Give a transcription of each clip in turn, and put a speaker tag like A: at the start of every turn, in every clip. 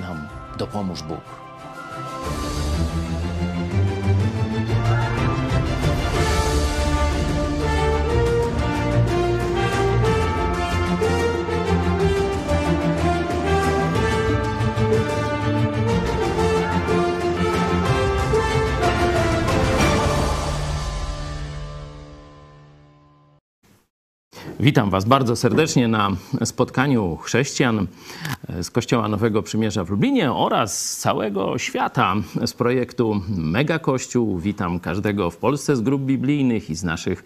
A: Nam dopomóż Bóg. Witam Was bardzo serdecznie na spotkaniu chrześcijan z Kościoła Nowego Przymierza w Lublinie oraz z całego świata z projektu Mega Kościół. Witam każdego w Polsce z grup biblijnych i z naszych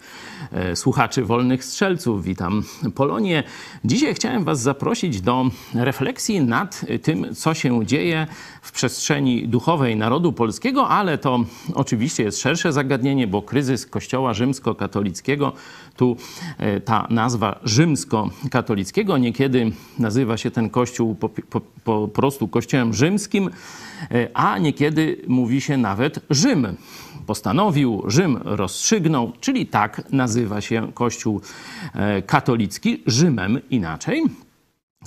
A: e, słuchaczy wolnych strzelców. Witam Polonię. Dzisiaj chciałem Was zaprosić do refleksji nad tym, co się dzieje w przestrzeni duchowej narodu polskiego, ale to oczywiście jest szersze zagadnienie, bo kryzys Kościoła rzymskokatolickiego, tu e, ta nazwa rzymskokatolickiego, niekiedy nazywa się ten kościół po, po, po prostu kościołem rzymskim, e, a niekiedy mówi się nawet Rzym. Postanowił, Rzym rozstrzygnął, czyli tak nazywa się kościół e, katolicki, Rzymem inaczej.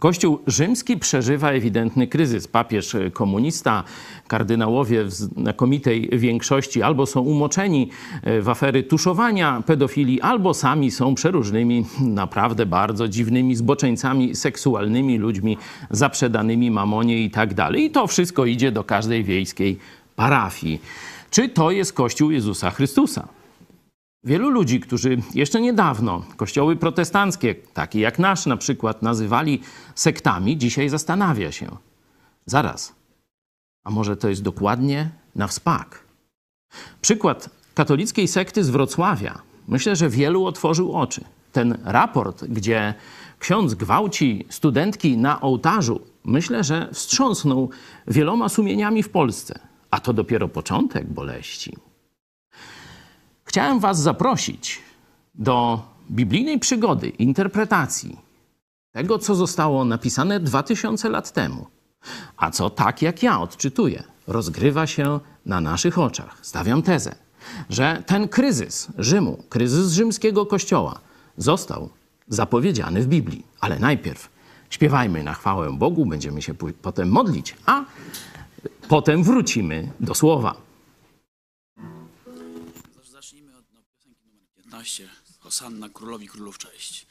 A: Kościół rzymski przeżywa ewidentny kryzys. Papież komunista, kardynałowie w znakomitej większości albo są umoczeni w afery tuszowania pedofilii, albo sami są przeróżnymi, naprawdę bardzo dziwnymi zboczeńcami seksualnymi, ludźmi zaprzedanymi mamonie i tak dalej. I to wszystko idzie do każdej wiejskiej parafii. Czy to jest Kościół Jezusa Chrystusa? Wielu ludzi, którzy jeszcze niedawno kościoły protestanckie, takie jak nasz na przykład, nazywali sektami, dzisiaj zastanawia się. Zaraz, a może to jest dokładnie na wspak? Przykład katolickiej sekty z Wrocławia. Myślę, że wielu otworzył oczy. Ten raport, gdzie ksiądz gwałci studentki na ołtarzu, myślę, że wstrząsnął wieloma sumieniami w Polsce. A to dopiero początek boleści. Chciałem Was zaprosić do biblijnej przygody, interpretacji tego, co zostało napisane 2000 lat temu, a co tak jak ja odczytuję, rozgrywa się na naszych oczach. Stawiam tezę, że ten kryzys Rzymu, kryzys rzymskiego kościoła został zapowiedziany w Biblii. Ale najpierw śpiewajmy na chwałę Bogu, będziemy się potem modlić, a potem wrócimy do słowa.
B: 15. Hosanna Królowi Królów Cześć.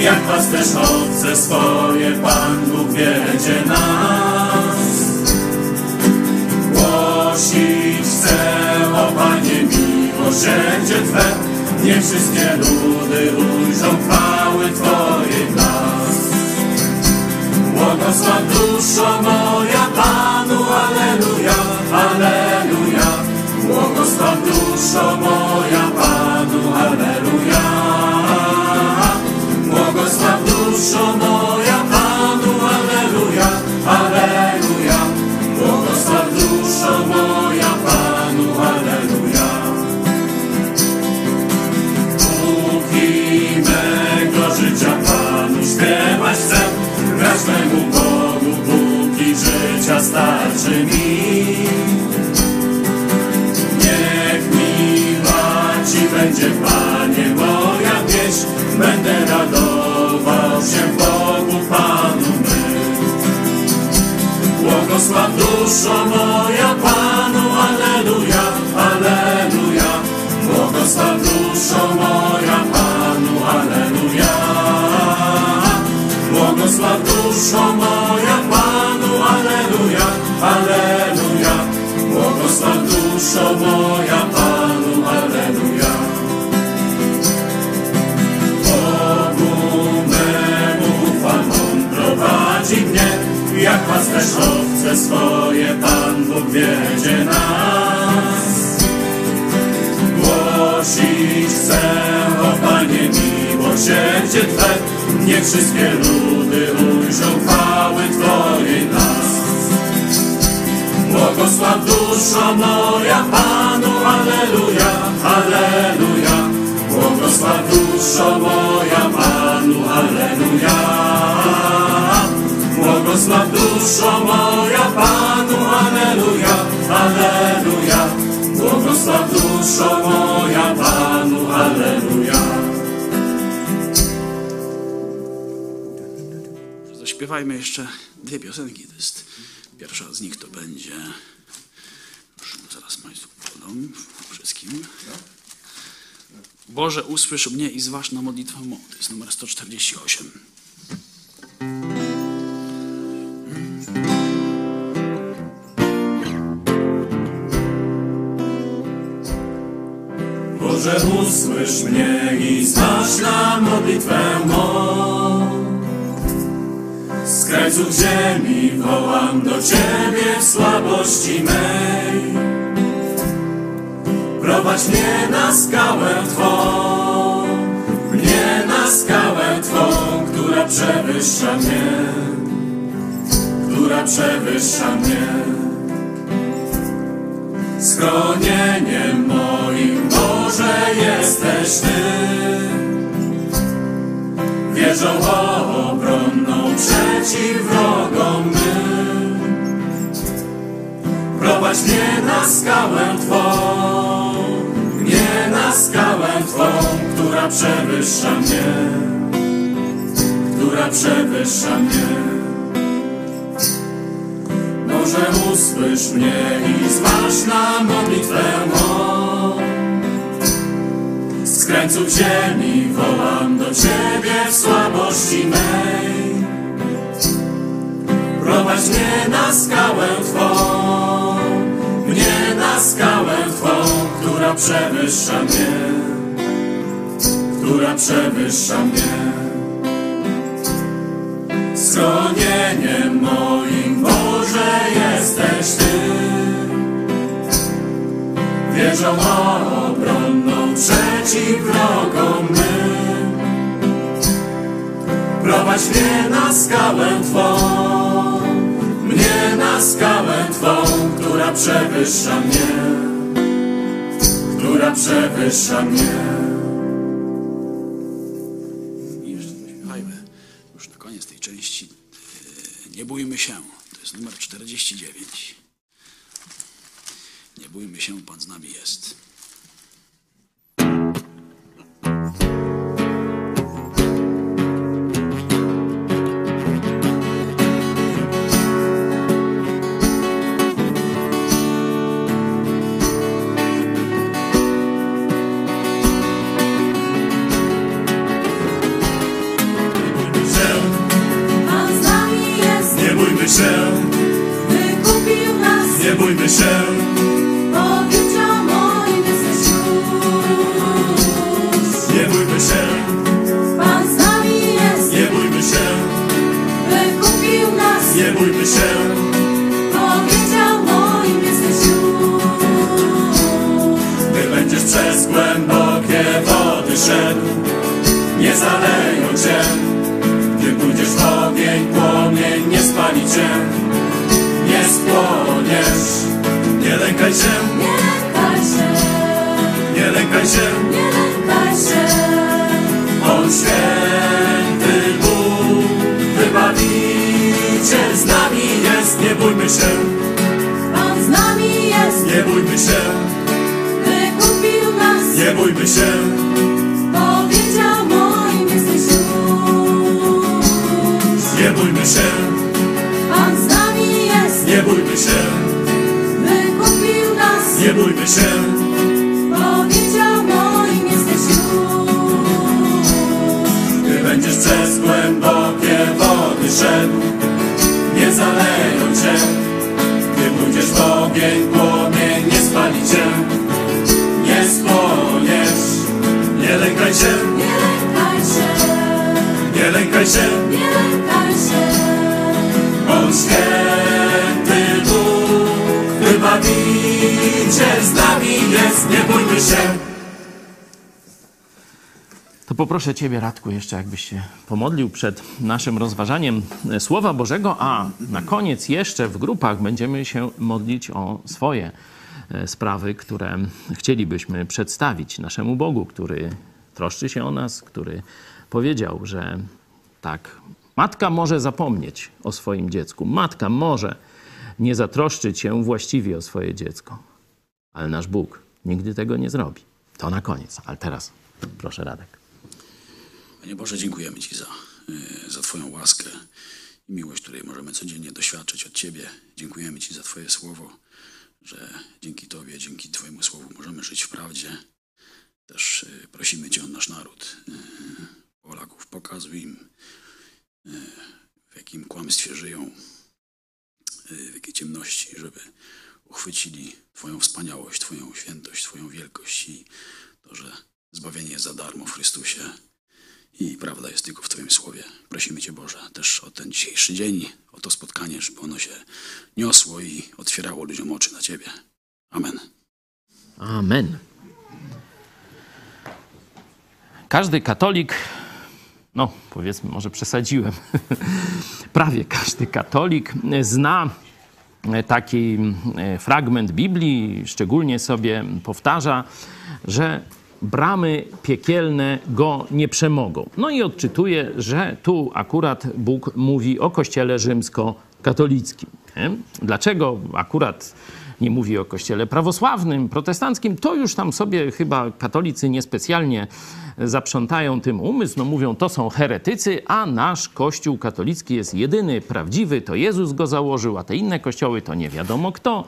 C: Jak was też owce swoje, Pan Bóg wiedzie nas. Głosić chcę, o Panie, miłosierdzie Twe, nie wszystkie ludy ujrzą chwały Twojej blask. Błogosław duszo moja Panu, Aleluja, Aleluja. Błogosław duszo moja duszo moja Panu, Aleluja, Aleluja. Błogosław duszo moja Panu, Aleluja. Póki mego życia Panu śpiewać chcę, grać memu Bogu, póki życia starczy mi. Niech miła Ci będzie, Panie, moja pieśń, będę radował się Bogu Panu mym. Błogosław duszo moja Panu, Aleluja, Aleluja. Błogosław duszo moja Panu, Aleluja. Błogosław duszo moja Panu, Aleluja, Aleluja. Błogosław duszo moja Panu, wszystkie ludy ujrzą chwały Twojej nas. Błogosław duszo moja Panu, Aleluja, Aleluja. Błogosław duszo moja Panu, Aleluja. Błogosław duszo moja Panu, Aleluja, Aleluja. Błogosław duszo moja Panu,
B: Zaśpiewajmy jeszcze dwie piosenki. To jest pierwsza z nich to będzie. Już zaraz Państwu podam wszystkim. Boże, usłysz mnie i zważ na modlitwę mą. To jest numer 148.
C: Boże, usłysz mnie i zważ na modlitwę mą. Z krańców ziemi wołam do Ciebie w słabości mej. Prowadź mnie na skałę Twą, mnie na skałę Twą, która przewyższa mnie, która przewyższa mnie. Schronieniem moim Boże jesteś Ty. Wieżą obronną przeciw wrogom mym. Prowadź mnie na skałę Twą, mnie na skałę Twą, która przewyższa mnie, która przewyższa mnie. Może usłysz mnie i zważ na modlitwę mą. Z krańców ziemi wołam do Ciebie w słabości mej. Prowadź mnie na skałę Twą, mnie na skałę Twą, która przewyższa mnie, która przewyższa mnie. Schronieniem moim Boże jesteś Ty. Wieżą obronną przeciw wrogom mym. Prowadź mnie na skałę Twą, na skałę Twą, która przewyższa mnie, która przewyższa mnie.
B: I jeszcze już na koniec tej części. e, Nie bójmy się. To jest numer 49. Nie bójmy się, Pan z nami jest.
C: Nie bójmy się,
D: powiedział moim jesteś już.
C: nie bójmy się,
D: Pan z nami jest,
C: nie bójmy się,
D: wykupił nas,
C: nie bójmy się,
D: powiedział moim jesteś już.
C: gdy będziesz przez głębokie wody szedł, nie zaleją cię, gdy pójdziesz w ogień, płomień nie spali cię, nie spłoniesz, nie lękaj się,
D: Nie lękaj się,
C: nie lękaj się,
D: nie lękaj się,
C: On święty Bóg, wybawiciel z nami jest, nie bójmy się,
D: Pan z nami jest,
C: nie bójmy się,
D: wykupił nas,
C: nie bójmy się,
D: powiedział moim jesteś już.
C: nie bójmy się,
D: Pan z nami jest,
C: nie bójmy się, bójmy się,
D: powiedział moim jesteś już.
C: gdy będziesz przez głębokie wody szedł, nie zaleją cię, gdy pójdziesz w ogień, płomień nie spali cię, nie spłoniesz, nie lękaj się,
D: Nie lękaj się,
C: nie lękaj się,
D: nie lękaj się,
C: On święty Bóg, wybawiciel z nami jest, nie bójmy się.
A: To poproszę Ciebie, Radku, jeszcze jakbyś się pomodlił przed naszym rozważaniem Słowa Bożego, a na koniec jeszcze w grupach będziemy się modlić o swoje e, sprawy, które chcielibyśmy przedstawić naszemu Bogu, który troszczy się o nas, który powiedział, że tak, matka może zapomnieć o swoim dziecku, matka może nie zatroszczyć się właściwie o swoje dziecko, ale nasz Bóg nigdy tego nie zrobi. To na koniec, ale teraz proszę Radek.
B: Panie Boże, dziękujemy Ci za, y, za Twoją łaskę i miłość, której możemy codziennie doświadczyć od Ciebie. Dziękujemy Ci za Twoje słowo, że dzięki Tobie, dzięki Twojemu słowu możemy żyć w prawdzie. Też y, prosimy Cię o nasz naród, y, Polaków. Pokazuj im, w jakim kłamstwie żyją, w jakiej ciemności, żeby uchwycili Twoją wspaniałość, Twoją świętość, Twoją wielkość i to, że zbawienie jest za darmo w Chrystusie. I prawda jest tylko w Twoim słowie. Prosimy Cię, Boże, też o ten dzisiejszy dzień, o to spotkanie, żeby ono się niosło i otwierało ludziom oczy na Ciebie. Amen.
A: Amen. Każdy katolik no powiedzmy, może przesadziłem, prawie każdy katolik zna taki e, fragment Biblii, szczególnie sobie powtarza, że bramy piekielne go nie przemogą. No i odczytuje, że tu akurat Bóg mówi o Kościele rzymskokatolickim. Dlaczego akurat nie mówi o kościele prawosławnym, protestanckim, to już tam sobie chyba katolicy niespecjalnie zaprzątają tym umysł. No mówią, to są heretycy, a nasz kościół katolicki jest jedyny, prawdziwy, to Jezus go założył, a te inne kościoły to nie wiadomo kto.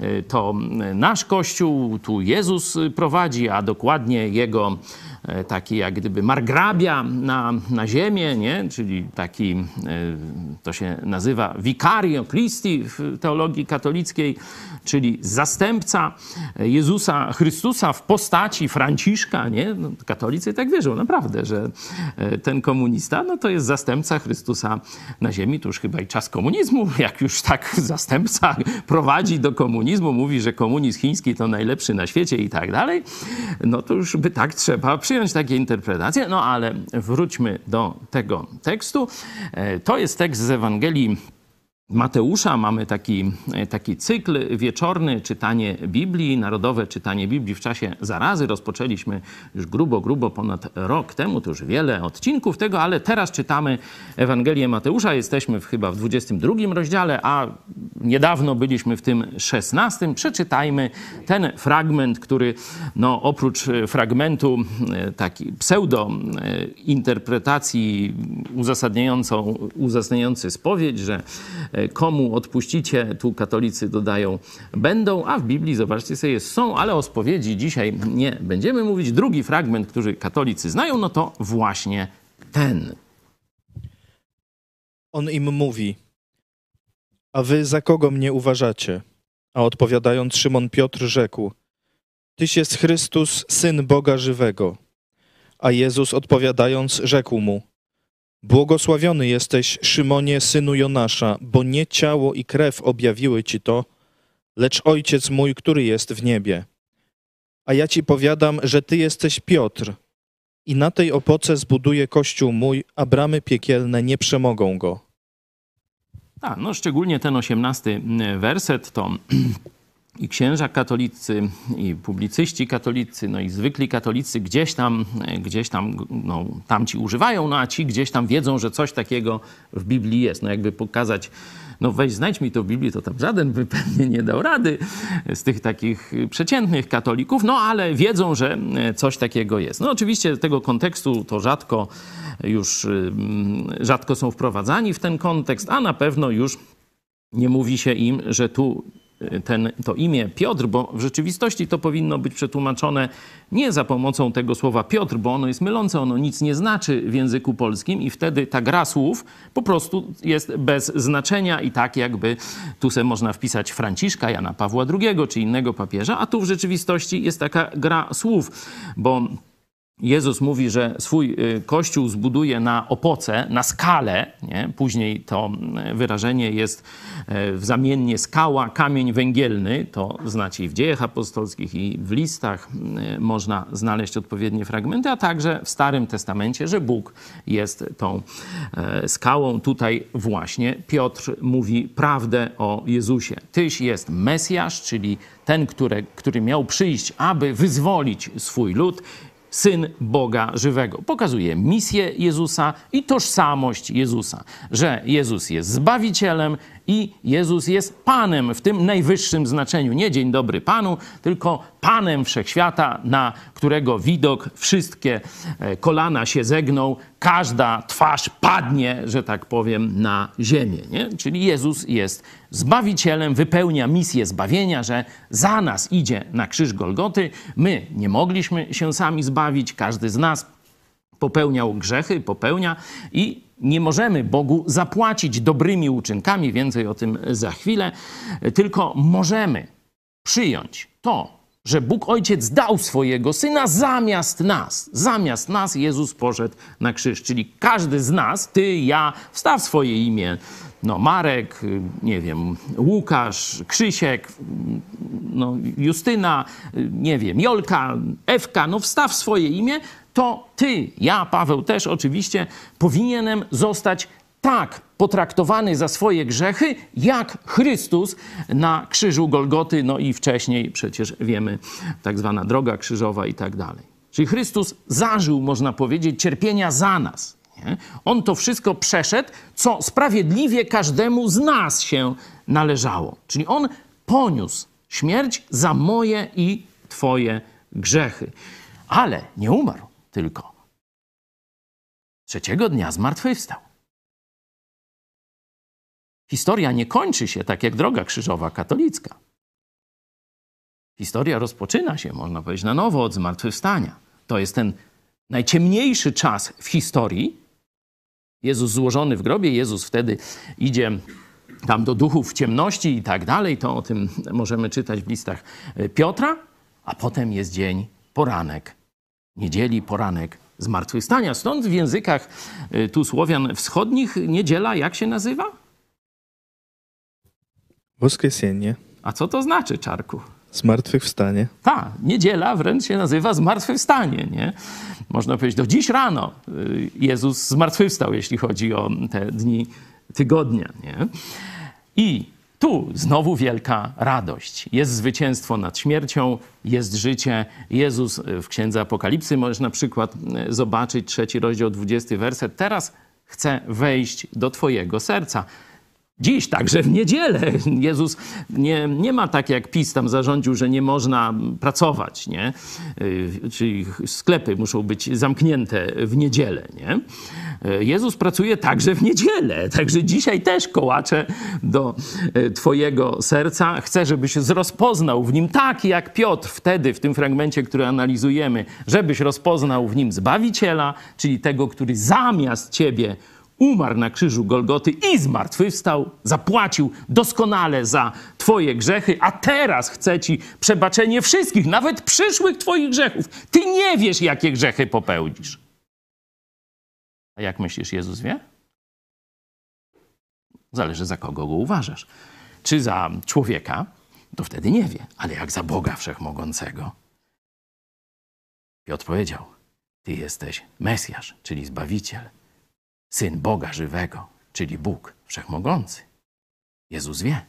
A: Y, To nasz kościół, tu Jezus prowadzi, a dokładnie jego e, taki jak gdyby margrabia na, na ziemię, nie? czyli taki, e, to się nazywa vicario Christi w teologii katolickiej, czyli zastępca Jezusa Chrystusa w postaci Franciszka, nie? No, katolicy tak wierzą, naprawdę, że e, ten komunista, no to jest zastępca Chrystusa na ziemi, to już chyba i czas komunizmu, jak już tak zastępca prowadzi do komunizmu, mówi, że komunizm chiński to najlepszy na świecie i tak dalej, no to już by tak trzeba przyjąć takie interpretacje, no ale wróćmy do tego tekstu. E, To jest tekst z Ewangelii Mateusza mamy taki, taki cykl wieczorny, czytanie Biblii, narodowe czytanie Biblii w czasie zarazy. Rozpoczęliśmy już grubo, grubo ponad rok temu, to już wiele odcinków tego, ale teraz czytamy Ewangelię Mateusza. Jesteśmy w, chyba w 22 rozdziale, a niedawno byliśmy w tym 16. Przeczytajmy ten fragment, który no, oprócz fragmentu e, taki pseudo e, interpretacji uzasadniającą, uzasadniający spowiedź, że e, komu odpuścicie, tu katolicy dodają będą, a w Biblii, zobaczcie sobie, jest są, ale o spowiedzi dzisiaj nie będziemy mówić. Drugi fragment, który katolicy znają, no to właśnie ten.
E: On im mówi: A wy za kogo mnie uważacie? A odpowiadając, Szymon Piotr rzekł: Tyś jest Chrystus, syn Boga żywego. A Jezus odpowiadając, rzekł mu: Błogosławiony jesteś, Szymonie, synu Jonasza, bo nie ciało i krew objawiły ci to, lecz ojciec mój, który jest w niebie. A ja ci powiadam, że ty jesteś Piotr, i na tej opoce zbuduję kościół mój, a bramy piekielne nie przemogą go.
A: A, no szczególnie ten osiemnasty werset to i księża katolicy, i publicyści katolicy, no i zwykli katolicy gdzieś tam, gdzieś tam, no tamci używają, no a ci gdzieś tam wiedzą, że coś takiego w Biblii jest. No jakby pokazać, no weź znajdź mi to w Biblii, to tam żaden by pewnie nie dał rady z tych takich przeciętnych katolików, no ale wiedzą, że coś takiego jest. No oczywiście tego kontekstu to rzadko już, mm, rzadko są wprowadzani w ten kontekst, a na pewno już nie mówi się im, że tu ten, to imię Piotr, bo w rzeczywistości to powinno być przetłumaczone nie za pomocą tego słowa Piotr, bo ono jest mylące, ono nic nie znaczy w języku polskim i wtedy ta gra słów po prostu jest bez znaczenia i tak jakby tu se można wpisać Franciszka, Jana Pawła II czy innego papieża, a tu w rzeczywistości jest taka gra słów, bo Jezus mówi, że swój y, kościół zbuduje na opoce, na skalę. Nie? Później to y, wyrażenie jest y, w zamiennie skała, kamień węgielny. To znaczy i w dziejach apostolskich, i w listach można znaleźć odpowiednie fragmenty, a także w Starym Testamencie, że Bóg jest tą skałą. Tutaj właśnie Piotr mówi prawdę o Jezusie. Tyś jest Mesjasz, czyli ten, który, który miał przyjść, aby wyzwolić swój lud syn Boga żywego. Pokazuje misję Jezusa i tożsamość Jezusa, że Jezus jest zbawicielem i Jezus jest Panem w tym najwyższym znaczeniu. Nie dzień dobry Panu, tylko Panem wszechświata, na którego widok wszystkie e, kolana się zegną, każda twarz padnie, że tak powiem, na ziemię. Nie? Czyli Jezus jest zbawicielem, wypełnia misję zbawienia, że za nas idzie na krzyż Golgoty. My nie mogliśmy się sami zbawić, każdy z nas popełniał grzechy, popełnia i nie możemy Bogu zapłacić dobrymi uczynkami, więcej o tym za chwilę, tylko możemy przyjąć to, że Bóg Ojciec dał swojego Syna zamiast nas. Zamiast nas Jezus poszedł na krzyż. Czyli każdy z nas, ty, ja, wstaw swoje imię. No, Marek, nie wiem, Łukasz, Krzysiek, no, Justyna, nie wiem, Jolka, Ewka, no wstaw swoje imię, to ty, ja, Paweł też oczywiście, powinienem zostać tak potraktowany za swoje grzechy, jak Chrystus na krzyżu Golgoty, no i wcześniej przecież wiemy, tak zwana droga krzyżowa i tak dalej. Czyli Chrystus zażył, można powiedzieć, cierpienia za nas. Nie? On to wszystko przeszedł, co sprawiedliwie każdemu z nas się należało. Czyli on poniósł śmierć za moje i Twoje grzechy. Ale nie umarł tylko. Trzeciego dnia zmartwychwstał. Historia nie kończy się tak jak droga krzyżowa katolicka. Historia rozpoczyna się, można powiedzieć, na nowo od zmartwychwstania. To jest ten najciemniejszy czas w historii. Jezus złożony w grobie, Jezus wtedy idzie tam do duchów w ciemności i tak dalej. To o tym możemy czytać w listach Piotra. A potem jest dzień, poranek, niedzieli, poranek zmartwychwstania. Stąd w językach y, tu Słowian wschodnich niedziela jak się nazywa?
E: Woskresennie,
A: A co to znaczy, Czarku?
E: Zmartwychwstanie.
A: Ta, niedziela wręcz się nazywa zmartwychwstanie, nie? Można powiedzieć, do dziś rano y, Jezus zmartwychwstał, jeśli chodzi o te dni tygodnia, nie? I tu znowu wielka radość. Jest zwycięstwo nad śmiercią, jest życie. Jezus w Księdze Apokalipsy możesz na przykład y, zobaczyć trzeci rozdział, 20 werset. Teraz chce wejść do twojego serca. Dziś, także w niedzielę. Jezus nie, nie ma tak jak PiS tam zarządził, że nie można pracować, nie? Y, Czyli sklepy muszą być zamknięte w niedzielę, nie? Y, Jezus pracuje także w niedzielę, także dzisiaj też kołacze do y, twojego serca. Chcę, żebyś rozpoznał w nim tak jak Piotr wtedy w tym fragmencie, który analizujemy, żebyś rozpoznał w nim Zbawiciela, czyli tego, który zamiast ciebie umarł na krzyżu Golgoty i zmartwychwstał, zapłacił doskonale za Twoje grzechy, a teraz chce Ci przebaczenie wszystkich, nawet przyszłych Twoich grzechów. Ty nie wiesz, jakie grzechy popełnisz. A jak myślisz, Jezus wie? Zależy, za kogo go uważasz. Czy za człowieka, to wtedy nie wie, ale jak za Boga Wszechmogącego. Piotr powiedział: Ty jesteś Mesjasz, czyli Zbawiciel. Syn Boga żywego, czyli Bóg Wszechmogący. Jezus wie.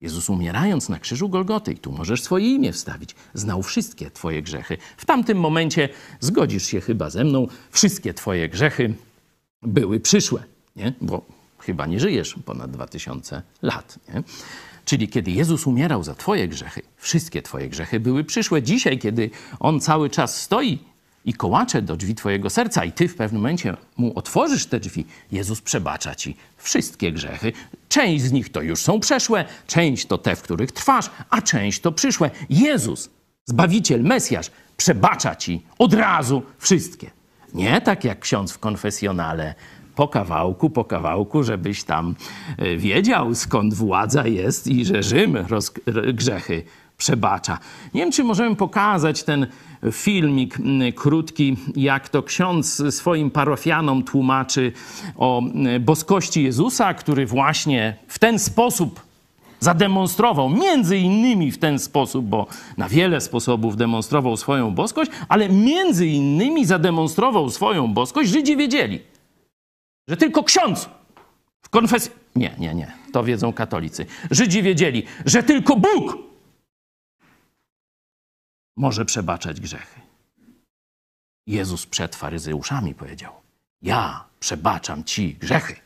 A: Jezus umierając na krzyżu Golgoty, i tu możesz swoje imię wstawić, znał wszystkie Twoje grzechy. W tamtym momencie zgodzisz się chyba ze mną, wszystkie Twoje grzechy były przyszłe, nie? bo chyba nie żyjesz ponad 2000 lat. Nie? Czyli kiedy Jezus umierał za Twoje grzechy, wszystkie Twoje grzechy były przyszłe. Dzisiaj, kiedy On cały czas stoi i kołacze do drzwi Twojego serca, i Ty w pewnym momencie mu otworzysz te drzwi, Jezus przebacza Ci wszystkie grzechy. Część z nich to już są przeszłe, część to te, w których trwasz, a część to przyszłe. Jezus, Zbawiciel, Mesjasz, przebacza Ci od razu wszystkie. Nie tak jak ksiądz w konfesjonale, po kawałku, po kawałku, żebyś tam e, wiedział, skąd władza jest i że Rzym grzechy przebacza. Nie wiem, czy możemy pokazać ten filmik m, krótki, jak to ksiądz swoim parafianom tłumaczy o m, boskości Jezusa, który właśnie w ten sposób zademonstrował, między innymi w ten sposób, bo na wiele sposobów demonstrował swoją boskość, ale między innymi zademonstrował swoją boskość, Żydzi wiedzieli, że tylko ksiądz w konfesji... Nie, nie, nie, to wiedzą katolicy. Żydzi wiedzieli, że tylko Bóg może przebaczać grzechy. Jezus przed faryzeuszami powiedział: Ja przebaczam ci grzechy.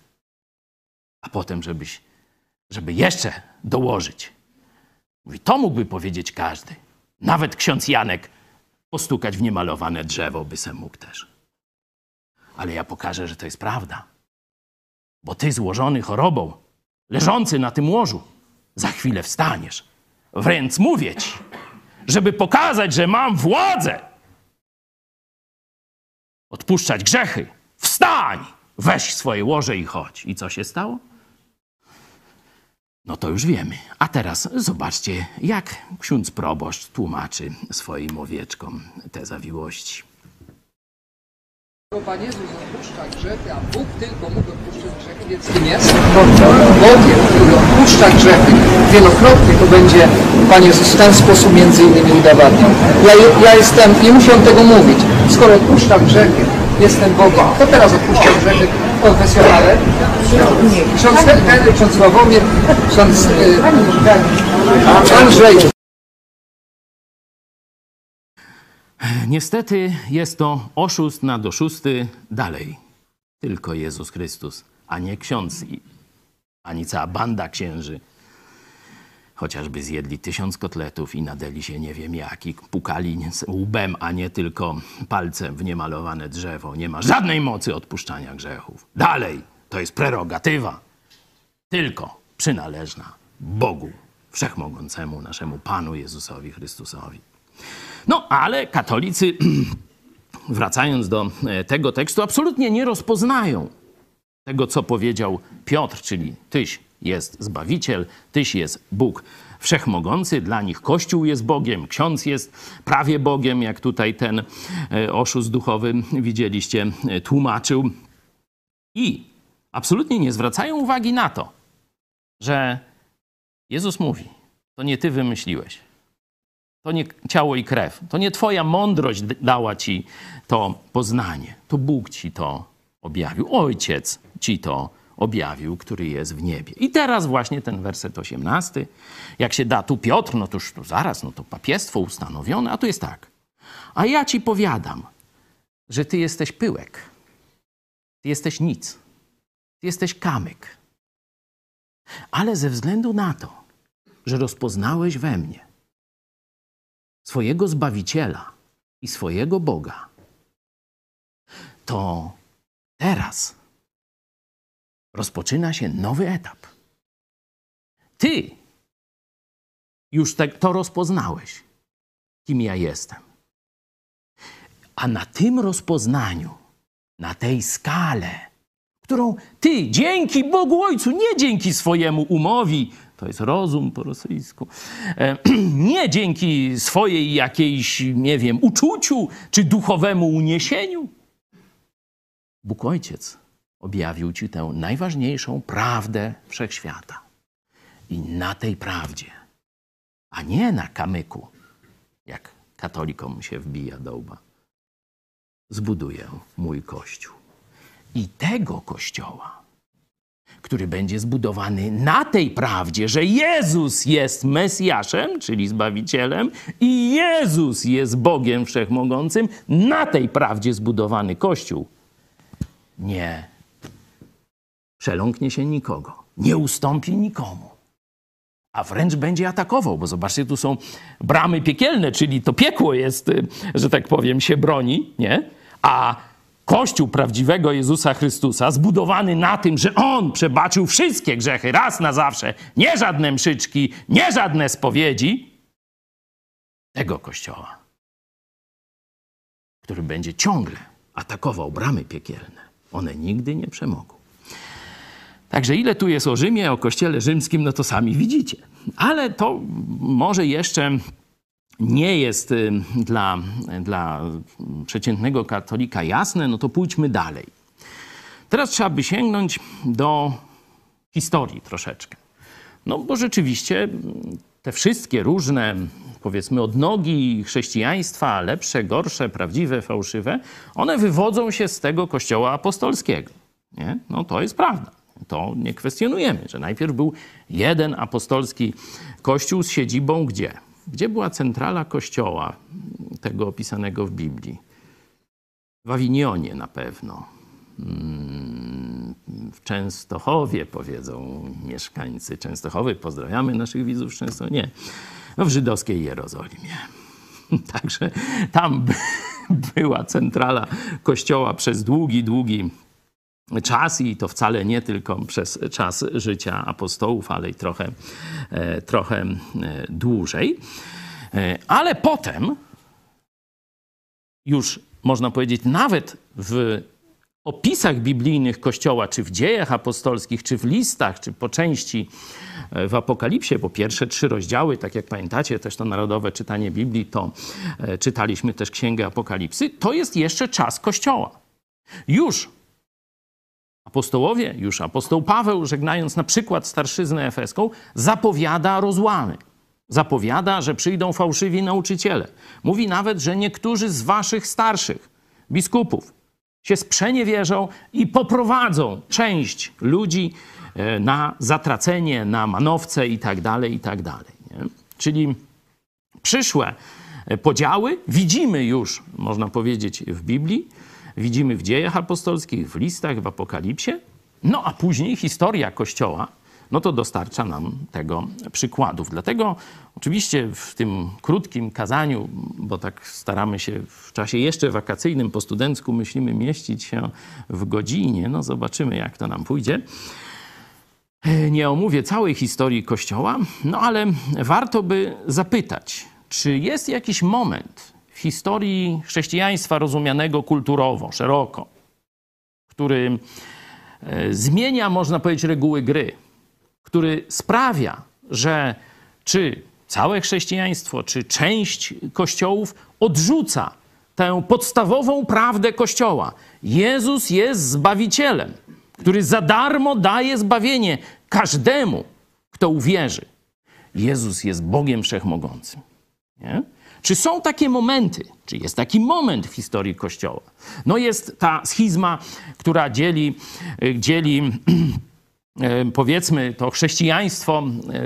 A: A potem, żebyś, żeby jeszcze dołożyć. Mówi, to mógłby powiedzieć każdy. Nawet ksiądz Janek postukać w niemalowane drzewo by se mógł też. Ale ja pokażę, że to jest prawda. Bo ty złożony chorobą, leżący na tym łożu, za chwilę wstaniesz. Wręcz mówię ci, żeby pokazać, że mam władzę odpuszczać grzechy. Wstań! Weź swoje łoże i chodź. I co się stało? No to już wiemy. A teraz zobaczcie, jak ksiądz proboszcz tłumaczy swoim owieczkom te zawiłości.
F: Bo Pan Jezus odpuszcza grzechy, a Bóg tylko mógł odpuszczać grzechy, Kim jest? Bogiem, który odpuszcza grzechy wielokrotnie, to będzie Pan Jezus w ten sposób między innymi udowadniał. Ja, ja jestem, nie muszę tego mówić, skoro odpuszczam grzechy, jestem Bogiem. Kto teraz odpuszcza grzechy w konfesjonale? Ksiądz Henry, ksiądz Sławomir, ksiądz y, Andrzej.
A: Niestety jest to oszust na doszusty dalej. Tylko Jezus Chrystus, a nie ksiądz, i- ani cała banda księży. Chociażby zjedli tysiąc kotletów i nadeli się nie wiem jaki, pukali z łbem, a nie tylko palcem w niemalowane drzewo. Nie ma żadnej mocy odpuszczania grzechów. Dalej, to jest prerogatywa. Tylko przynależna Bogu Wszechmogącemu, naszemu Panu Jezusowi Chrystusowi. No, ale katolicy, wracając do e, tego tekstu, absolutnie nie rozpoznają tego, co powiedział Piotr, czyli Tyś jest Zbawiciel, Tyś jest Bóg Wszechmogący. Dla nich Kościół jest Bogiem, ksiądz jest prawie Bogiem, jak tutaj ten e, oszust duchowy, widzieliście, e, tłumaczył. I absolutnie nie zwracają uwagi na to, że Jezus mówi, to nie ty wymyśliłeś. To nie ciało i krew. To nie twoja mądrość dała ci to poznanie. To Bóg ci to objawił. Ojciec ci to objawił, który jest w niebie. I teraz właśnie ten werset 18. Jak się da tu Piotr, no to już to zaraz, no to papiestwo ustanowione, a tu jest tak. A ja ci powiadam, że ty jesteś pyłek. Ty jesteś nic. Ty jesteś kamyk. Ale ze względu na to, że rozpoznałeś we mnie swojego Zbawiciela i swojego Boga, to teraz rozpoczyna się nowy etap. Ty już te, to rozpoznałeś, kim ja jestem. A na tym rozpoznaniu, na tej skale, którą ty dzięki Bogu Ojcu, nie dzięki swojemu umowi, to jest rozum po rosyjsku, e, nie dzięki swojej jakiejś, nie wiem, uczuciu czy duchowemu uniesieniu. Bóg Ojciec objawił ci tę najważniejszą prawdę wszechświata. I na tej prawdzie, a nie na kamyku, jak katolikom się wbija do łba, zbuduję mój kościół. I tego kościoła, który będzie zbudowany na tej prawdzie, że Jezus jest Mesjaszem, czyli Zbawicielem, i Jezus jest Bogiem Wszechmogącym, na tej prawdzie zbudowany Kościół nie przeląknie się nikogo, nie ustąpi nikomu, a wręcz będzie atakował, bo zobaczcie, tu są bramy piekielne, czyli to piekło jest, y, że tak powiem, się broni, nie? A Kościół prawdziwego Jezusa Chrystusa, zbudowany na tym, że On przebaczył wszystkie grzechy raz na zawsze, nie żadne mszyczki, nie żadne spowiedzi, tego Kościoła, który będzie ciągle atakował bramy piekielne, one nigdy nie przemogą. Także ile tu jest o Rzymie, o Kościele Rzymskim, no to sami widzicie. Ale to może jeszcze nie jest y, dla, dla przeciętnego katolika jasne, no to pójdźmy dalej. Teraz trzeba by sięgnąć do historii troszeczkę. No bo rzeczywiście te wszystkie różne, powiedzmy, odnogi chrześcijaństwa, lepsze, gorsze, prawdziwe, fałszywe, one wywodzą się z tego kościoła apostolskiego. Nie? No to jest prawda. To nie kwestionujemy, że najpierw był jeden apostolski kościół z siedzibą gdzie? Gdzie była centrala kościoła tego opisanego w Biblii? W Awinionie na pewno. Mm, W Częstochowie, powiedzą mieszkańcy Częstochowy. Pozdrawiamy naszych widzów z Częstochowy. Nie. No w żydowskiej Jerozolimie. Także tam by- była centrala kościoła przez długi, długi czas i to wcale nie tylko przez czas życia apostołów, ale i trochę, e, trochę e, dłużej. E, Ale potem już można powiedzieć, nawet w opisach biblijnych Kościoła, czy w dziejach apostolskich, czy w listach, czy po części w Apokalipsie, bo pierwsze trzy rozdziały, tak jak pamiętacie, też to narodowe czytanie Biblii, to czytaliśmy też Księgę Apokalipsy, to jest jeszcze czas Kościoła. Już Apostołowie, już apostoł Paweł, żegnając na przykład starszyznę efeską, zapowiada rozłamy. Zapowiada, że przyjdą fałszywi nauczyciele. Mówi nawet, że niektórzy z waszych starszych biskupów się sprzeniewierzą i poprowadzą część ludzi e, na zatracenie, na manowce i tak dalej, i tak. Nie? Czyli przyszłe e, podziały widzimy już, można powiedzieć, w Biblii, widzimy w dziejach apostolskich, w listach, w Apokalipsie, no a później historia Kościoła, no to dostarcza nam tego przykładów. Dlatego oczywiście w tym krótkim kazaniu, bo tak staramy się w czasie jeszcze wakacyjnym po studencku myślimy mieścić się w godzinie, no zobaczymy jak to nam pójdzie. Nie omówię całej historii Kościoła, no ale warto by zapytać, czy jest jakiś moment historii chrześcijaństwa rozumianego kulturowo, szeroko, który e, zmienia, można powiedzieć, reguły gry, który sprawia, że czy całe chrześcijaństwo, czy część kościołów odrzuca tę podstawową prawdę Kościoła. Jezus jest Zbawicielem, który za darmo daje zbawienie każdemu, kto uwierzy. Jezus jest Bogiem Wszechmogącym. Nie? Czy są takie momenty, czy jest taki moment w historii Kościoła? No jest ta schizma, która dzieli, y, dzieli e, powiedzmy to chrześcijaństwo e,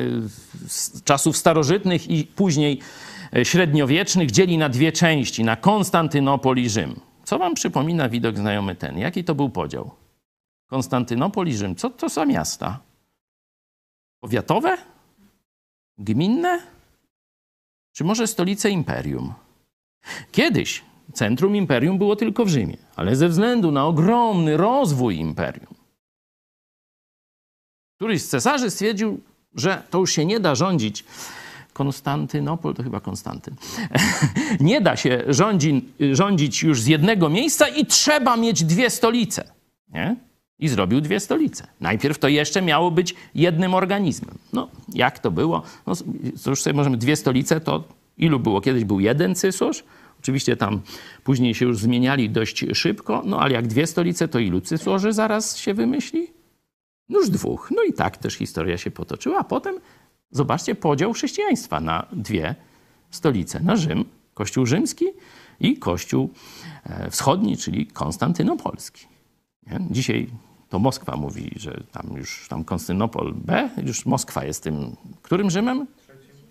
A: z czasów starożytnych i później średniowiecznych dzieli na dwie części, na Konstantynopol i Rzym. Co wam przypomina widok znajomy ten? Jaki to był podział? Konstantynopol i Rzym. Co to za miasta? Powiatowe? Gminne? Czy może stolice imperium? Kiedyś centrum imperium było tylko w Rzymie, ale ze względu na ogromny rozwój imperium, któryś z cesarzy stwierdził, że to już się nie da rządzić. Konstantynopol to chyba Konstantyn. nie da się rządzi, rządzić już z jednego miejsca i trzeba mieć dwie stolice. Nie? I zrobił dwie stolice. Najpierw to jeszcze miało być jednym organizmem. No, jak to było? No, już sobie możemy dwie stolice, to ilu było? Kiedyś był jeden cysarz. Oczywiście tam później się już zmieniali dość szybko, no ale jak dwie stolice, to ilu cysarzy zaraz się wymyśli? No już dwóch. No i tak też historia się potoczyła. A potem, zobaczcie, podział chrześcijaństwa na dwie stolice. Na Rzym, Kościół rzymski i Kościół e, wschodni, czyli konstantynopolski. Dzisiaj to Moskwa mówi, że tam już tam Konstantynopol B, już Moskwa jest tym, którym Rzymem?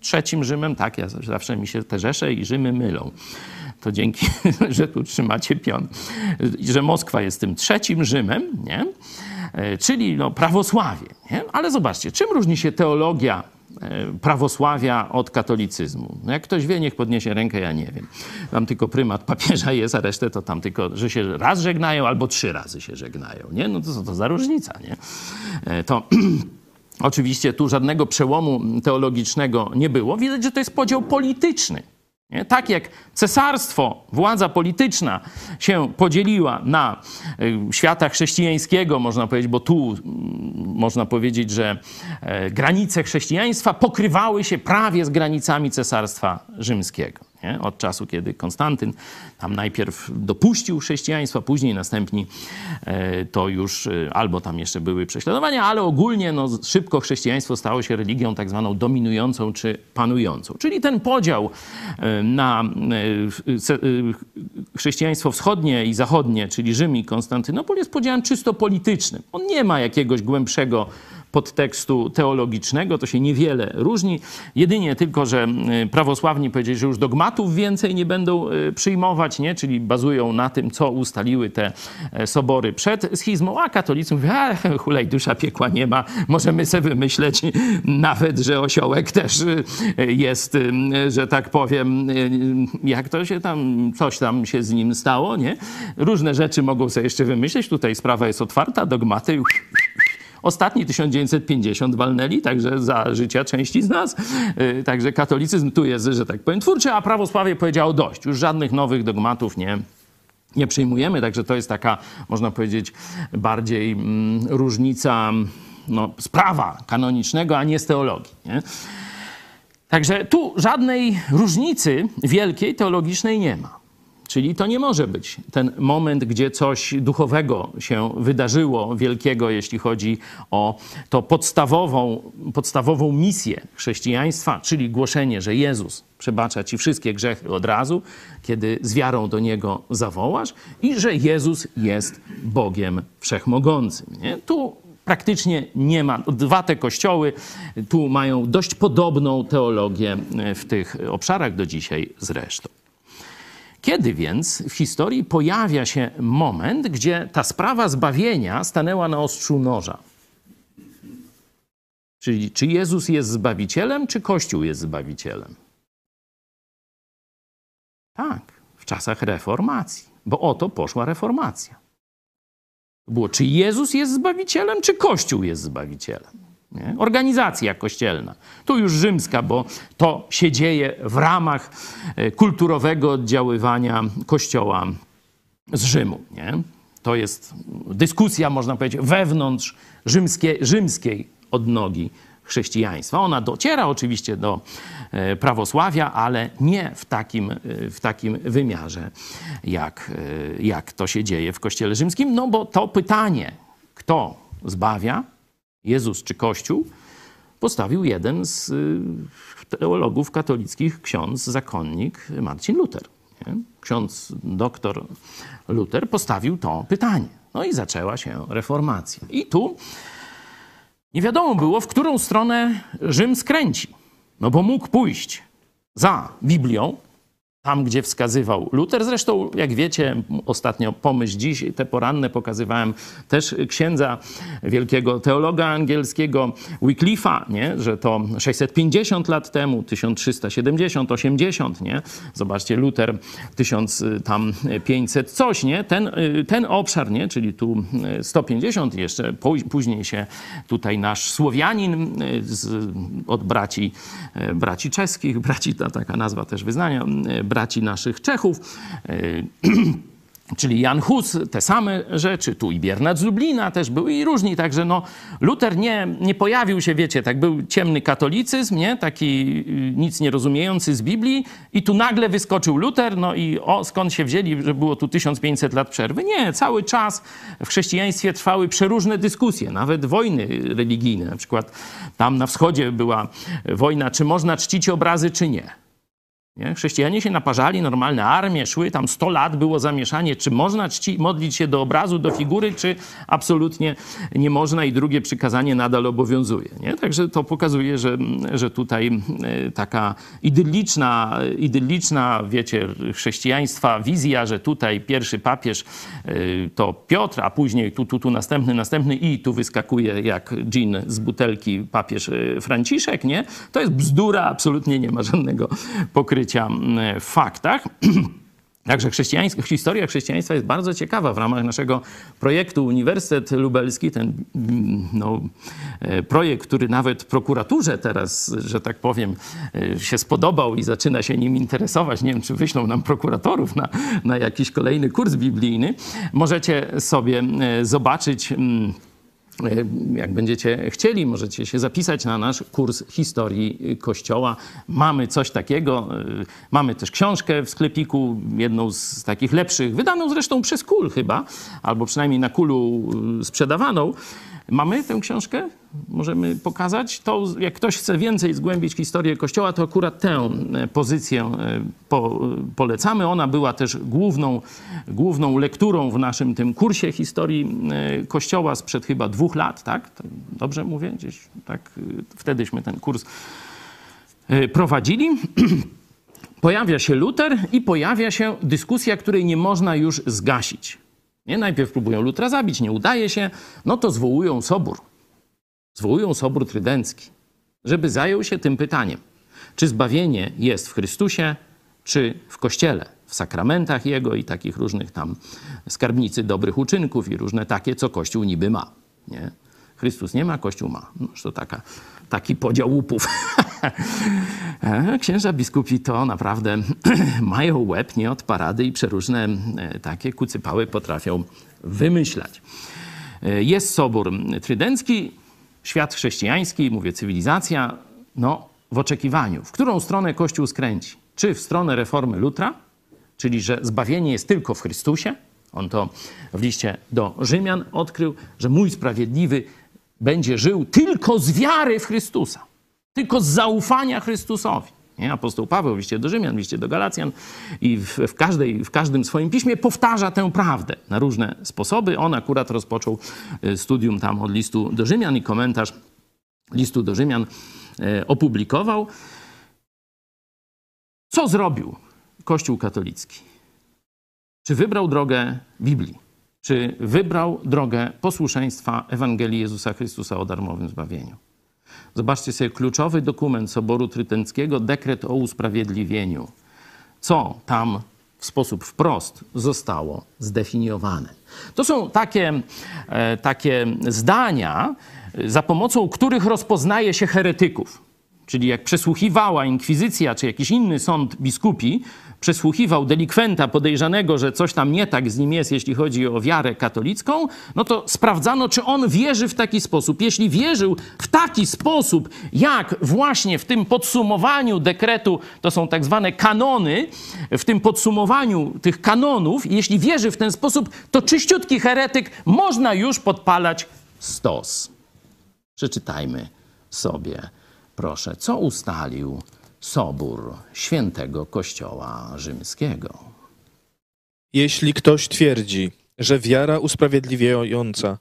A: Trzecim Rzymem, tak, ja zawsze mi się te Rzesze i Rzymy mylą. To dzięki, że tu trzymacie pion. Że Moskwa jest tym trzecim Rzymem, nie? E, czyli no, prawosławie. Nie? Ale zobaczcie, czym różni się teologia prawosławia od katolicyzmu. No jak ktoś wie, niech podniesie rękę, ja nie wiem. Tam tylko prymat papieża jest, a resztę to tam tylko, że się raz żegnają albo trzy razy się żegnają. Nie? No to co to za różnica, nie? E, To oczywiście tu żadnego przełomu teologicznego nie było. Widać, że to jest podział polityczny. Tak jak cesarstwo, władza polityczna się podzieliła na y, świata chrześcijańskiego, można powiedzieć, bo tu mm, można powiedzieć, że e, granice chrześcijaństwa pokrywały się prawie z granicami cesarstwa rzymskiego. Nie? Od czasu, kiedy Konstantyn tam najpierw dopuścił chrześcijaństwo, później następni e, to już e, albo tam jeszcze były prześladowania, ale ogólnie no, szybko chrześcijaństwo stało się religią tak zwaną dominującą czy panującą. Czyli ten podział e, na chrześcijaństwo wschodnie i zachodnie, czyli Rzym i Konstantynopol jest podziałem czysto politycznym. On nie ma jakiegoś głębszego podtekstu teologicznego, to się niewiele różni. Jedynie tylko, że y, prawosławni powiedzieli, że już dogmatów więcej nie będą y, przyjmować, nie? czyli bazują na tym, co ustaliły te e, sobory przed schizmą, a katolicy mówią, a hulej, dusza piekła nie ma, możemy sobie wymyśleć nawet, że osiołek też y, jest, że tak powiem, jak to się tam, coś tam się z nim stało, nie? Różne rzeczy mogą sobie jeszcze wymyśleć, tutaj sprawa jest otwarta, dogmaty Ostatni 1950 walnęli, także za życia części z nas. Yy, Także katolicyzm tu jest, że tak powiem, twórczy, a prawosławie powiedziało dość. Już żadnych nowych dogmatów nie, nie przyjmujemy, także to jest taka, można powiedzieć, bardziej mm, różnica no, z prawa kanonicznego, a nie z teologii. Nie? Także tu żadnej różnicy wielkiej teologicznej nie ma. Czyli to nie może być ten moment, gdzie coś duchowego się wydarzyło, wielkiego, jeśli chodzi o to podstawową, podstawową misję chrześcijaństwa, czyli głoszenie, że Jezus przebacza ci wszystkie grzechy od razu, kiedy z wiarą do Niego zawołasz i że Jezus jest Bogiem Wszechmogącym. Nie? Tu praktycznie nie ma. Dwa te kościoły tu mają dość podobną teologię w tych obszarach do dzisiaj zresztą. Kiedy więc w historii pojawia się moment, gdzie ta sprawa zbawienia stanęła na ostrzu noża? Czyli czy Jezus jest zbawicielem, czy Kościół jest zbawicielem? Tak, w czasach reformacji, bo o to poszła reformacja. Było, czy Jezus jest zbawicielem, czy Kościół jest zbawicielem? Nie? Organizacja kościelna. Tu już rzymska, bo to się dzieje w ramach e, kulturowego oddziaływania Kościoła z Rzymu. Nie? To jest dyskusja, można powiedzieć, wewnątrz rzymskie, rzymskiej odnogi chrześcijaństwa. Ona dociera oczywiście do e, prawosławia, ale nie w takim, e, w takim wymiarze, jak, jak to się dzieje w Kościele rzymskim. No bo to pytanie, kto zbawia, Jezus czy Kościół, postawił jeden z teologów katolickich, ksiądz, zakonnik Marcin Luther. Nie? Ksiądz doktor Luther postawił to pytanie. No i zaczęła się reformacja. I tu nie wiadomo było, w którą stronę Rzym skręci. No bo mógł pójść za Biblią, tam, gdzie wskazywał Luther. Zresztą, jak wiecie, ostatnio pomyśl dziś, te poranne pokazywałem też księdza wielkiego teologa angielskiego Wycliffe'a, nie? że to 650 lat temu, 1370, 80, nie? Zobaczcie, Luther 1500 coś, nie? Ten, ten obszar, nie? Czyli tu 150 jeszcze, później się tutaj nasz Słowianin z, od braci, braci czeskich, braci, ta taka nazwa też wyznania, braci naszych Czechów, czyli Jan Hus, te same rzeczy, tu i Biernat z Lublina też były i różni, także no Luter nie, nie pojawił się, wiecie, tak był ciemny katolicyzm, nie, taki nic nie rozumiejący z Biblii i tu nagle wyskoczył Luter, no i o, skąd się wzięli, że było tu 1500 lat przerwy? Nie, cały czas w chrześcijaństwie trwały przeróżne dyskusje, nawet wojny religijne, na przykład tam na wschodzie była wojna, czy można czcić obrazy, czy nie. Nie? Chrześcijanie się naparzali, normalne armie szły, tam 100 lat było zamieszanie, czy można czci, modlić się do obrazu, do figury, czy absolutnie nie można i drugie przykazanie nadal obowiązuje. Nie? Także to pokazuje, że, że tutaj e, taka idylliczna, idylliczna, wiecie, chrześcijaństwa wizja, że tutaj pierwszy papież e, to Piotr, a później tu, tu, tu następny, następny i tu wyskakuje jak dżin z butelki papież e, Franciszek, nie? To jest bzdura, absolutnie nie ma żadnego pokrycia w faktach. Także chrześcijańska, historia chrześcijaństwa jest bardzo ciekawa. W ramach naszego projektu Uniwersytet Lubelski, ten no, projekt, który nawet prokuraturze teraz, że tak powiem, się spodobał i zaczyna się nim interesować. Nie wiem, czy wyślą nam prokuratorów na, na jakiś kolejny kurs biblijny. Możecie sobie zobaczyć jak będziecie chcieli, możecie się zapisać na nasz kurs historii Kościoła. Mamy coś takiego. Mamy też książkę w sklepiku, jedną z takich lepszych, wydaną zresztą przez KUL chyba, albo przynajmniej na KULu sprzedawaną. Mamy tę książkę? Możemy pokazać? To, jak ktoś chce więcej zgłębić historię Kościoła, to akurat tę pozycję po, polecamy. Ona była też główną, główną lekturą w naszym tym kursie historii Kościoła sprzed chyba dwóch lat, tak? Dobrze mówię? Gdzieś tak wtedyśmy ten kurs prowadzili. Pojawia się Luter i pojawia się dyskusja, której nie można już zgasić. Nie? Najpierw próbują Lutra zabić, nie udaje się, no to zwołują sobór. Zwołują sobór trydencki, żeby zajął się tym pytaniem, czy zbawienie jest w Chrystusie, czy w Kościele, w sakramentach Jego i takich różnych tam skarbnicy dobrych uczynków i różne takie, co Kościół niby ma. Nie? Chrystus nie ma, Kościół ma. No, to taka, taki podział łupów. Księża biskupi to naprawdę mają łeb nie od parady i przeróżne takie kucypały potrafią wymyślać. Jest sobór trydencki, świat chrześcijański, mówię cywilizacja, no w oczekiwaniu. W którą stronę Kościół skręci? Czy w stronę reformy Lutra, czyli że zbawienie jest tylko w Chrystusie. On to w liście do Rzymian odkrył, że mój sprawiedliwy będzie żył tylko z wiary w Chrystusa, tylko z zaufania Chrystusowi. Nie? Apostoł Paweł liście do Rzymian, liście do Galacjan i w, w, każdej, w każdym swoim piśmie powtarza tę prawdę na różne sposoby. On akurat rozpoczął y, studium tam od listu do Rzymian i komentarz listu do Rzymian y, opublikował. Co zrobił Kościół katolicki? Czy wybrał drogę Biblii? Czy wybrał drogę posłuszeństwa Ewangelii Jezusa Chrystusa o darmowym zbawieniu? Zobaczcie sobie kluczowy dokument Soboru Trytenckiego, dekret o usprawiedliwieniu. Co tam w sposób wprost zostało zdefiniowane. To są takie, e, takie zdania, za pomocą których rozpoznaje się heretyków. Czyli jak przesłuchiwała inkwizycja czy jakiś inny sąd biskupi, przesłuchiwał delikwenta podejrzanego, że coś tam nie tak z nim jest, jeśli chodzi o wiarę katolicką, no to sprawdzano, czy on wierzy w taki sposób. Jeśli wierzył w taki sposób, jak właśnie w tym podsumowaniu dekretu, to są tak zwane kanony, w tym podsumowaniu tych kanonów, jeśli wierzy w ten sposób, to czyściutki heretyk można już podpalać stos. Przeczytajmy sobie, proszę, co ustalił Sobór Świętego Kościoła Rzymskiego.
E: Jeśli ktoś twierdzi, że wiara usprawiedliwiająca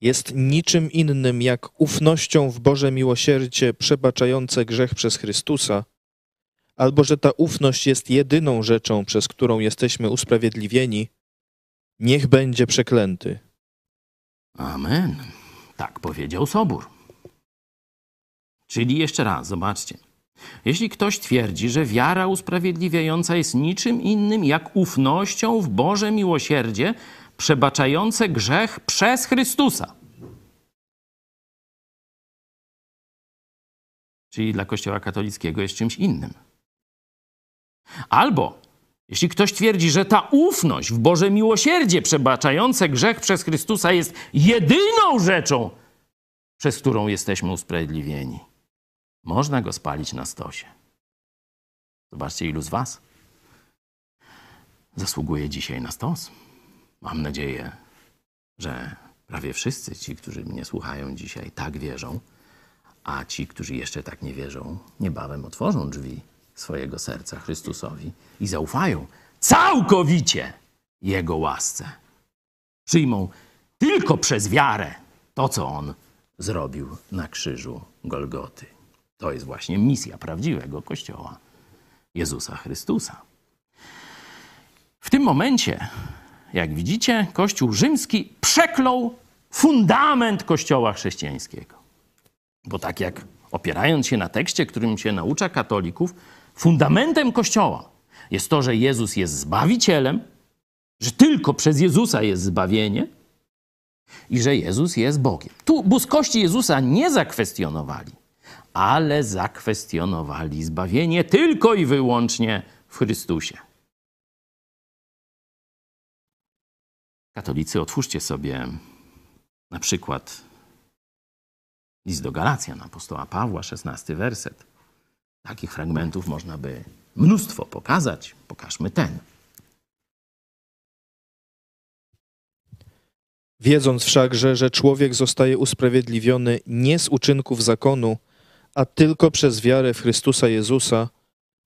E: jest niczym innym jak ufnością w Boże miłosierdzie przebaczające grzech przez Chrystusa, albo że ta ufność jest jedyną rzeczą, przez którą jesteśmy usprawiedliwieni, niech będzie przeklęty.
A: Amen. Tak powiedział Sobór. Czyli jeszcze raz, zobaczcie. Jeśli ktoś twierdzi, że wiara usprawiedliwiająca jest niczym innym jak ufnością w Boże miłosierdzie przebaczające grzech przez Chrystusa. Czyli dla Kościoła katolickiego jest czymś innym. Albo jeśli ktoś twierdzi, że ta ufność w Boże miłosierdzie przebaczające grzech przez Chrystusa jest jedyną rzeczą, przez którą jesteśmy usprawiedliwieni, można go spalić na stosie. Zobaczcie, ilu z Was zasługuje dzisiaj na stos. Mam nadzieję, że prawie wszyscy ci, którzy mnie słuchają dzisiaj, tak wierzą, a ci, którzy jeszcze tak nie wierzą, niebawem otworzą drzwi swojego serca Chrystusowi i zaufają całkowicie Jego łasce. Przyjmą tylko przez wiarę to, co On zrobił na krzyżu Golgoty. To jest właśnie misja prawdziwego Kościoła Jezusa Chrystusa. W tym momencie, jak widzicie, Kościół rzymski przeklął fundament Kościoła chrześcijańskiego. Bo tak jak opierając się na tekście, którym się naucza katolików, fundamentem Kościoła jest to, że Jezus jest Zbawicielem, że tylko przez Jezusa jest zbawienie i że Jezus jest Bogiem. Tu boskości Jezusa nie zakwestionowali, ale zakwestionowali zbawienie tylko i wyłącznie w Chrystusie. Katolicy, otwórzcie sobie na przykład list do Galacjan apostoła Pawła, 16 werset. Takich fragmentów można by mnóstwo pokazać. Pokażmy ten.
E: Wiedząc wszakże, że człowiek zostaje usprawiedliwiony nie z uczynków zakonu, a tylko przez wiarę w Chrystusa Jezusa,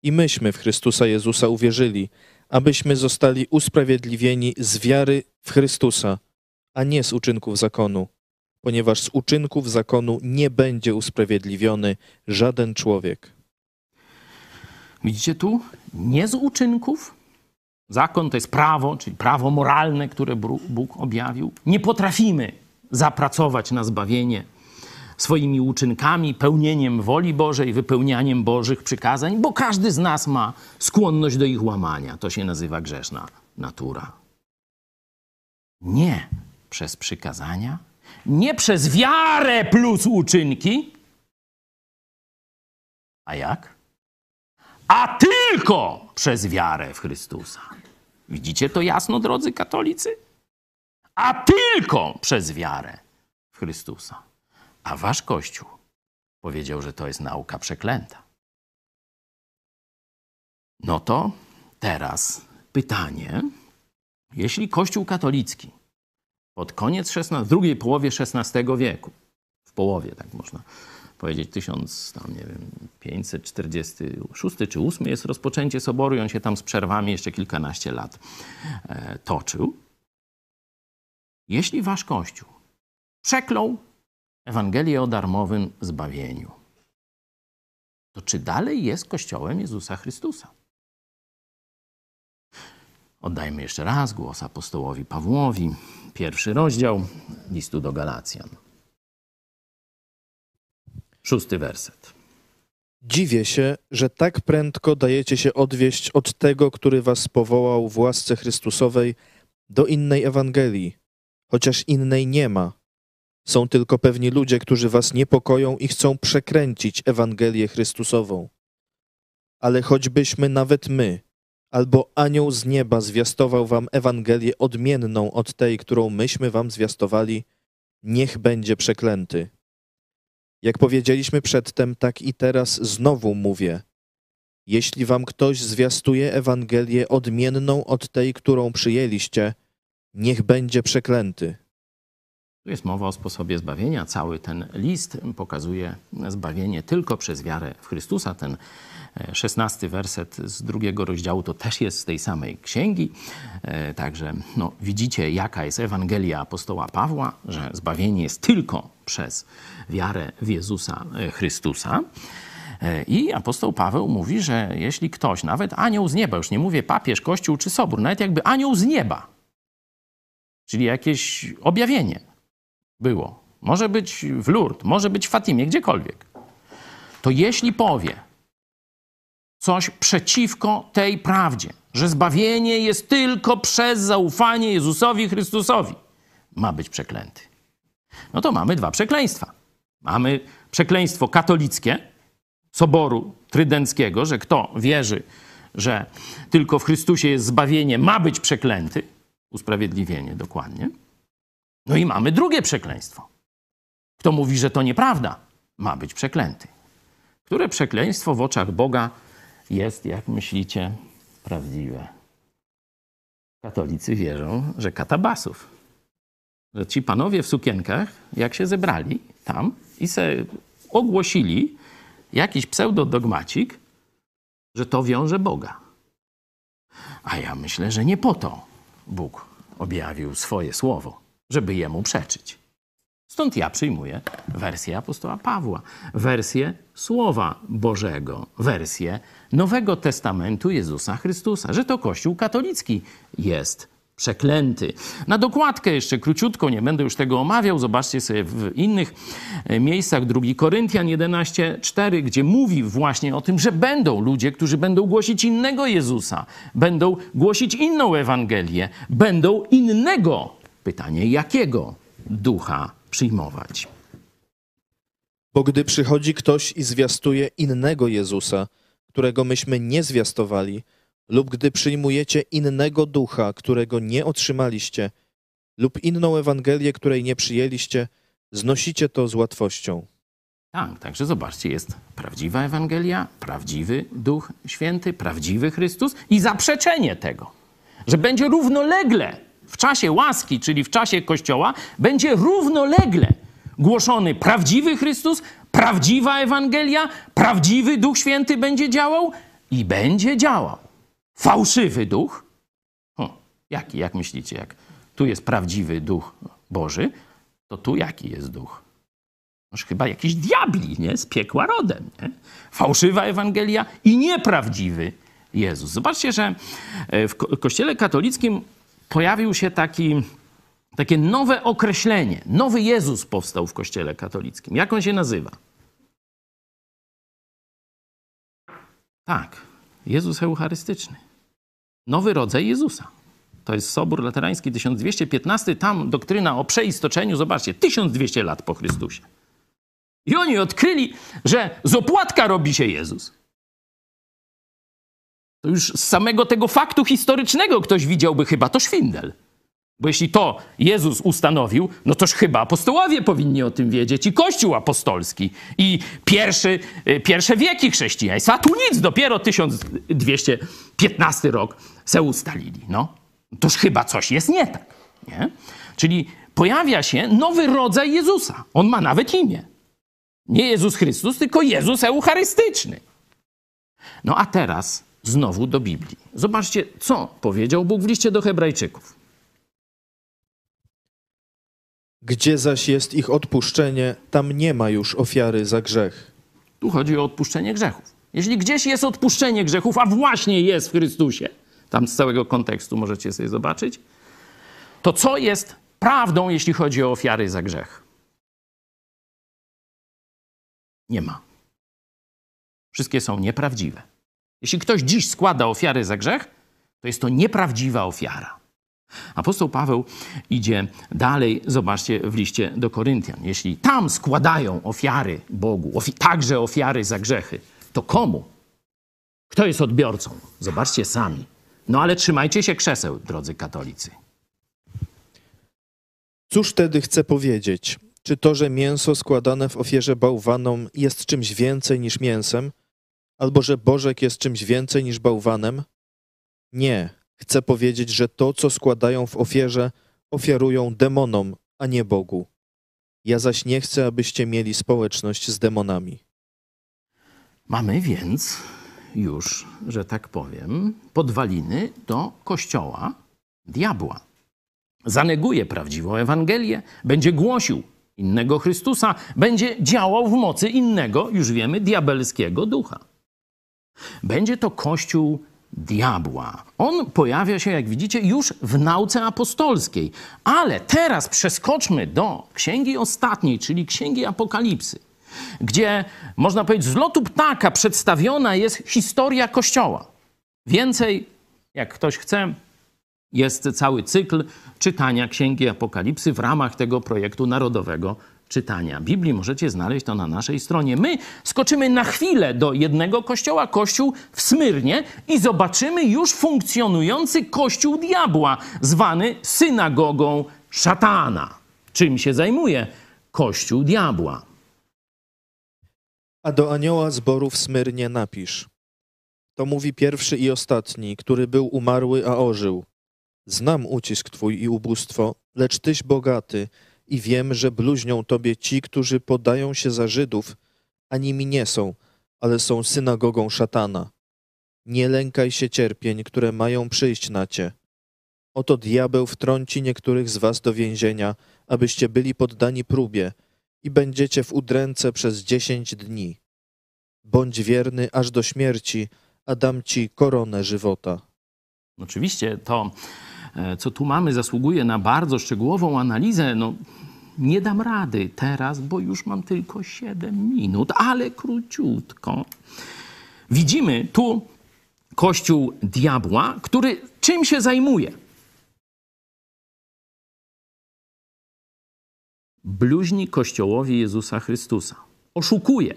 E: i myśmy w Chrystusa Jezusa uwierzyli, abyśmy zostali usprawiedliwieni z wiary w Chrystusa, a nie z uczynków zakonu, ponieważ z uczynków zakonu nie będzie usprawiedliwiony żaden człowiek.
A: Widzicie tu? Nie z uczynków. Zakon to jest prawo, czyli prawo moralne, które Bóg objawił. Nie potrafimy zapracować na zbawienie swoimi uczynkami, pełnieniem woli Bożej, wypełnianiem Bożych przykazań, bo każdy z nas ma skłonność do ich łamania. To się nazywa grzeszna natura. Nie przez przykazania, nie przez wiarę plus uczynki. A jak? A tylko przez wiarę w Chrystusa. Widzicie to jasno, drodzy katolicy? A tylko przez wiarę w Chrystusa. A wasz Kościół powiedział, że to jest nauka przeklęta. No to teraz pytanie, jeśli Kościół katolicki pod koniec XVI, w drugiej połowie XVI wieku, w połowie, tak można powiedzieć, 1000, tam nie wiem, 546 czy 8 jest rozpoczęcie soboru i on się tam z przerwami jeszcze kilkanaście lat e, toczył. Jeśli wasz Kościół przeklął Ewangelię o darmowym zbawieniu, to czy dalej jest Kościołem Jezusa Chrystusa? Oddajmy jeszcze raz głos apostołowi Pawłowi, pierwszy rozdział listu do Galacjan. Szósty werset.
E: Dziwię się, że tak prędko dajecie się odwieść od tego, który was powołał w łasce Chrystusowej do innej Ewangelii, chociaż innej nie ma. Są tylko pewni ludzie, którzy was niepokoją i chcą przekręcić Ewangelię Chrystusową. Ale choćbyśmy nawet my, albo anioł z nieba zwiastował wam Ewangelię odmienną od tej, którą myśmy wam zwiastowali, niech będzie przeklęty. Jak powiedzieliśmy przedtem, tak i teraz znowu mówię. Jeśli wam ktoś zwiastuje Ewangelię odmienną od tej, którą przyjęliście, niech będzie przeklęty.
A: Tu jest mowa o sposobie zbawienia. Cały ten list pokazuje zbawienie tylko przez wiarę w Chrystusa. Ten e, szesnasty werset z drugiego rozdziału to też jest z tej samej księgi. E, Także no, widzicie, jaka jest Ewangelia apostoła Pawła, że zbawienie jest tylko przez wiarę w Jezusa e, Chrystusa. I apostoł Paweł mówi, że jeśli ktoś, nawet anioł z nieba, już nie mówię papież, kościół czy sobór, nawet jakby anioł z nieba, czyli jakieś objawienie było, może być w Lourdes, może być w Fatimie, gdziekolwiek, to jeśli powie coś przeciwko tej prawdzie, że zbawienie jest tylko przez zaufanie Jezusowi Chrystusowi, ma być przeklęty. No to mamy dwa przekleństwa. Mamy przekleństwo katolickie, Soboru Trydenckiego, że kto wierzy, że tylko w Chrystusie jest zbawienie, ma być przeklęty, usprawiedliwienie dokładnie. No i mamy drugie przekleństwo. Kto mówi, że to nieprawda, ma być przeklęty. Które przekleństwo w oczach Boga jest, jak myślicie, prawdziwe? Katolicy wierzą, że katabasów. Że ci panowie w sukienkach, jak się zebrali tam i se ogłosili jakiś pseudodogmacik, że to wiąże Boga. A ja myślę, że nie po to Bóg objawił swoje słowo, żeby jemu przeczyć. Stąd ja przyjmuję wersję apostoła Pawła, wersję Słowa Bożego, wersję Nowego Testamentu Jezusa Chrystusa, że to Kościół katolicki jest przeklęty. Na dokładkę jeszcze króciutko, nie będę już tego omawiał, zobaczcie sobie w innych e, miejscach, 2 Koryntian 11:4, gdzie mówi właśnie o tym, że będą ludzie, którzy będą głosić innego Jezusa, będą głosić inną Ewangelię, będą innego, pytanie jakiego, ducha przyjmować.
E: Bo gdy przychodzi ktoś i zwiastuje innego Jezusa, którego myśmy nie zwiastowali, lub gdy przyjmujecie innego ducha, którego nie otrzymaliście, lub inną Ewangelię, której nie przyjęliście, znosicie to z łatwością.
A: Tak, także zobaczcie, jest prawdziwa Ewangelia, prawdziwy Duch Święty, prawdziwy Chrystus i zaprzeczenie tego, że będzie równolegle w czasie łaski, czyli w czasie Kościoła, będzie równolegle głoszony prawdziwy Chrystus, prawdziwa Ewangelia, prawdziwy Duch Święty będzie działał i będzie działał. Fałszywy duch, o, jaki, jak myślicie, jak tu jest prawdziwy Duch Boży, to tu jaki jest duch? Noż chyba jakiś diabli, nie? Z piekła rodem, nie? Fałszywa Ewangelia i nieprawdziwy Jezus. Zobaczcie, że e, w ko- kościele katolickim pojawił się taki, takie nowe określenie. Nowy Jezus powstał w kościele katolickim. Jak on się nazywa? Tak, Jezus Eucharystyczny. Nowy rodzaj Jezusa. To jest Sobór Laterański 1215. Tam doktryna o przeistoczeniu, zobaczcie, 1200 lat po Chrystusie. I oni odkryli, że z opłatka robi się Jezus. To już z samego tego faktu historycznego ktoś widziałby chyba to szwindel. Bo jeśli to Jezus ustanowił, no toż chyba apostołowie powinni o tym wiedzieć i Kościół apostolski i pierwszy, y, pierwsze wieki chrześcijaństwa. A tu nic, dopiero 1215 rok se ustalili. No, toż chyba coś jest nie tak. Nie? Czyli pojawia się nowy rodzaj Jezusa. On ma nawet imię. Nie Jezus Chrystus, tylko Jezus Eucharystyczny. No a teraz znowu do Biblii. Zobaczcie, co powiedział Bóg w liście do Hebrajczyków.
E: Gdzie zaś jest ich odpuszczenie, tam nie ma już ofiary za grzech.
A: Tu chodzi o odpuszczenie grzechów. Jeśli gdzieś jest odpuszczenie grzechów, a właśnie jest w Chrystusie, tam z całego kontekstu możecie sobie zobaczyć, to co jest prawdą, jeśli chodzi o ofiary za grzech? Nie ma. Wszystkie są nieprawdziwe. Jeśli ktoś dziś składa ofiary za grzech, to jest to nieprawdziwa ofiara. Apostoł Paweł idzie dalej, zobaczcie w liście do Koryntian. Jeśli tam składają ofiary Bogu, ofi także ofiary za grzechy, to komu? Kto jest odbiorcą? Zobaczcie sami. No ale trzymajcie się krzeseł, drodzy katolicy.
E: Cóż wtedy chcę powiedzieć? Czy to, że mięso składane w ofierze bałwanom jest czymś więcej niż mięsem? Albo że bożek jest czymś więcej niż bałwanem? Nie. Chcę powiedzieć, że to, co składają w ofierze, ofiarują demonom, a nie Bogu. Ja zaś nie chcę, abyście mieli społeczność z demonami.
A: Mamy więc już, że tak powiem, podwaliny do kościoła diabła. Zaneguje prawdziwą Ewangelię, będzie głosił innego Chrystusa, będzie działał w mocy innego, już wiemy, diabelskiego ducha. Będzie to kościół diabła. On pojawia się, jak widzicie, już w nauce apostolskiej. Ale teraz przeskoczmy do księgi ostatniej, czyli księgi Apokalipsy, gdzie, można powiedzieć, z lotu ptaka przedstawiona jest historia Kościoła. Więcej, jak ktoś chce, jest cały cykl czytania Księgi Apokalipsy w ramach tego projektu narodowego czytania Biblii. Możecie znaleźć to na naszej stronie. My skoczymy na chwilę do jednego kościoła, kościół w Smyrnie i zobaczymy już funkcjonujący kościół diabła, zwany synagogą szatana. Czym się zajmuje kościół diabła?
E: A do anioła zboru w Smyrnie napisz. To mówi pierwszy i ostatni, który był umarły, a ożył. Znam ucisk twój i ubóstwo, lecz tyś bogaty i wiem, że bluźnią tobie ci, którzy podają się za Żydów, a nimi nie są, ale są synagogą szatana. Nie lękaj się cierpień, które mają przyjść na cię. Oto diabeł wtrąci niektórych z was do więzienia, abyście byli poddani próbie i będziecie w udręce przez dziesięć dni. Bądź wierny aż do śmierci, a dam ci koronę żywota.
A: Oczywiście to, e, co tu mamy, zasługuje na bardzo szczegółową analizę. No, nie dam rady teraz, bo już mam tylko 7 minut, ale króciutko. Widzimy tu kościół diabła, który czym się zajmuje? Bluźni kościołowi Jezusa Chrystusa. Oszukuje,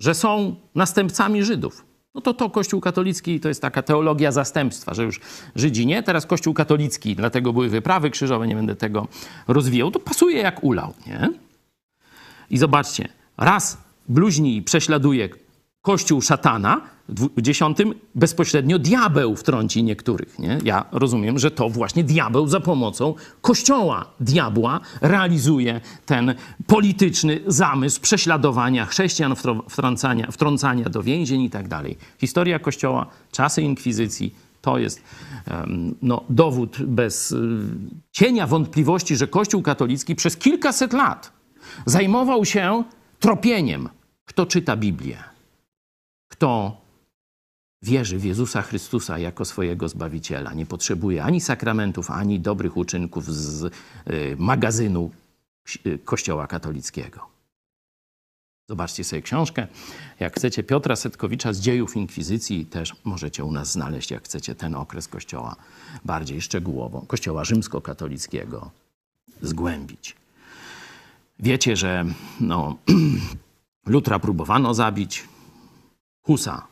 A: że są następcami Żydów. No to to Kościół katolicki to jest taka teologia zastępstwa, że już Żydzi nie, teraz Kościół katolicki, dlatego były wyprawy krzyżowe, nie będę tego rozwijał. To pasuje jak ulał, nie? I zobaczcie, raz bluźni i prześladuje Kościół szatana, dziesiątym bezpośrednio diabeł wtrąci niektórych. Nie? Ja rozumiem, że to właśnie diabeł za pomocą kościoła diabła realizuje ten polityczny zamysł prześladowania chrześcijan, wtrącania, wtrącania do więzień i tak dalej. Historia kościoła, czasy inkwizycji to jest no, dowód bez y, cienia wątpliwości, że Kościół katolicki przez kilkaset lat zajmował się tropieniem, kto czyta Biblię, kto wierzy w Jezusa Chrystusa jako swojego Zbawiciela. Nie potrzebuje ani sakramentów, ani dobrych uczynków z y, magazynu y, Kościoła katolickiego. Zobaczcie sobie książkę. Jak chcecie Piotra Setkowicza z dziejów Inkwizycji, też możecie u nas znaleźć, jak chcecie ten okres Kościoła bardziej szczegółowo, Kościoła rzymskokatolickiego zgłębić. Wiecie, że no, Lutra próbowano zabić, Husa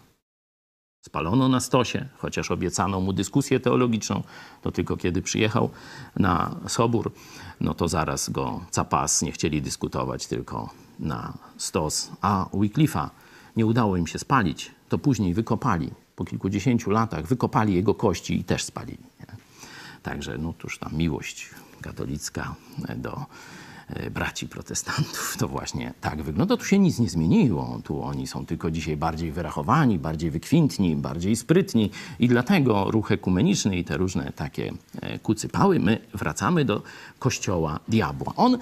A: Spalono na stosie, chociaż obiecano mu dyskusję teologiczną, to tylko kiedy przyjechał na sobór, no to zaraz go capas nie chcieli dyskutować, tylko na stos. A Wycliffe'a nie udało im się spalić, to później wykopali. Po kilkudziesięciu latach wykopali jego kości i też spalili. Także no tuż ta miłość katolicka do braci protestantów to właśnie tak wygląda. Tu się nic nie zmieniło. Tu oni są tylko dzisiaj bardziej wyrachowani, bardziej wykwintni, bardziej sprytni i dlatego ruch ekumeniczny i te różne takie e, kucypały, my wracamy do kościoła diabła. On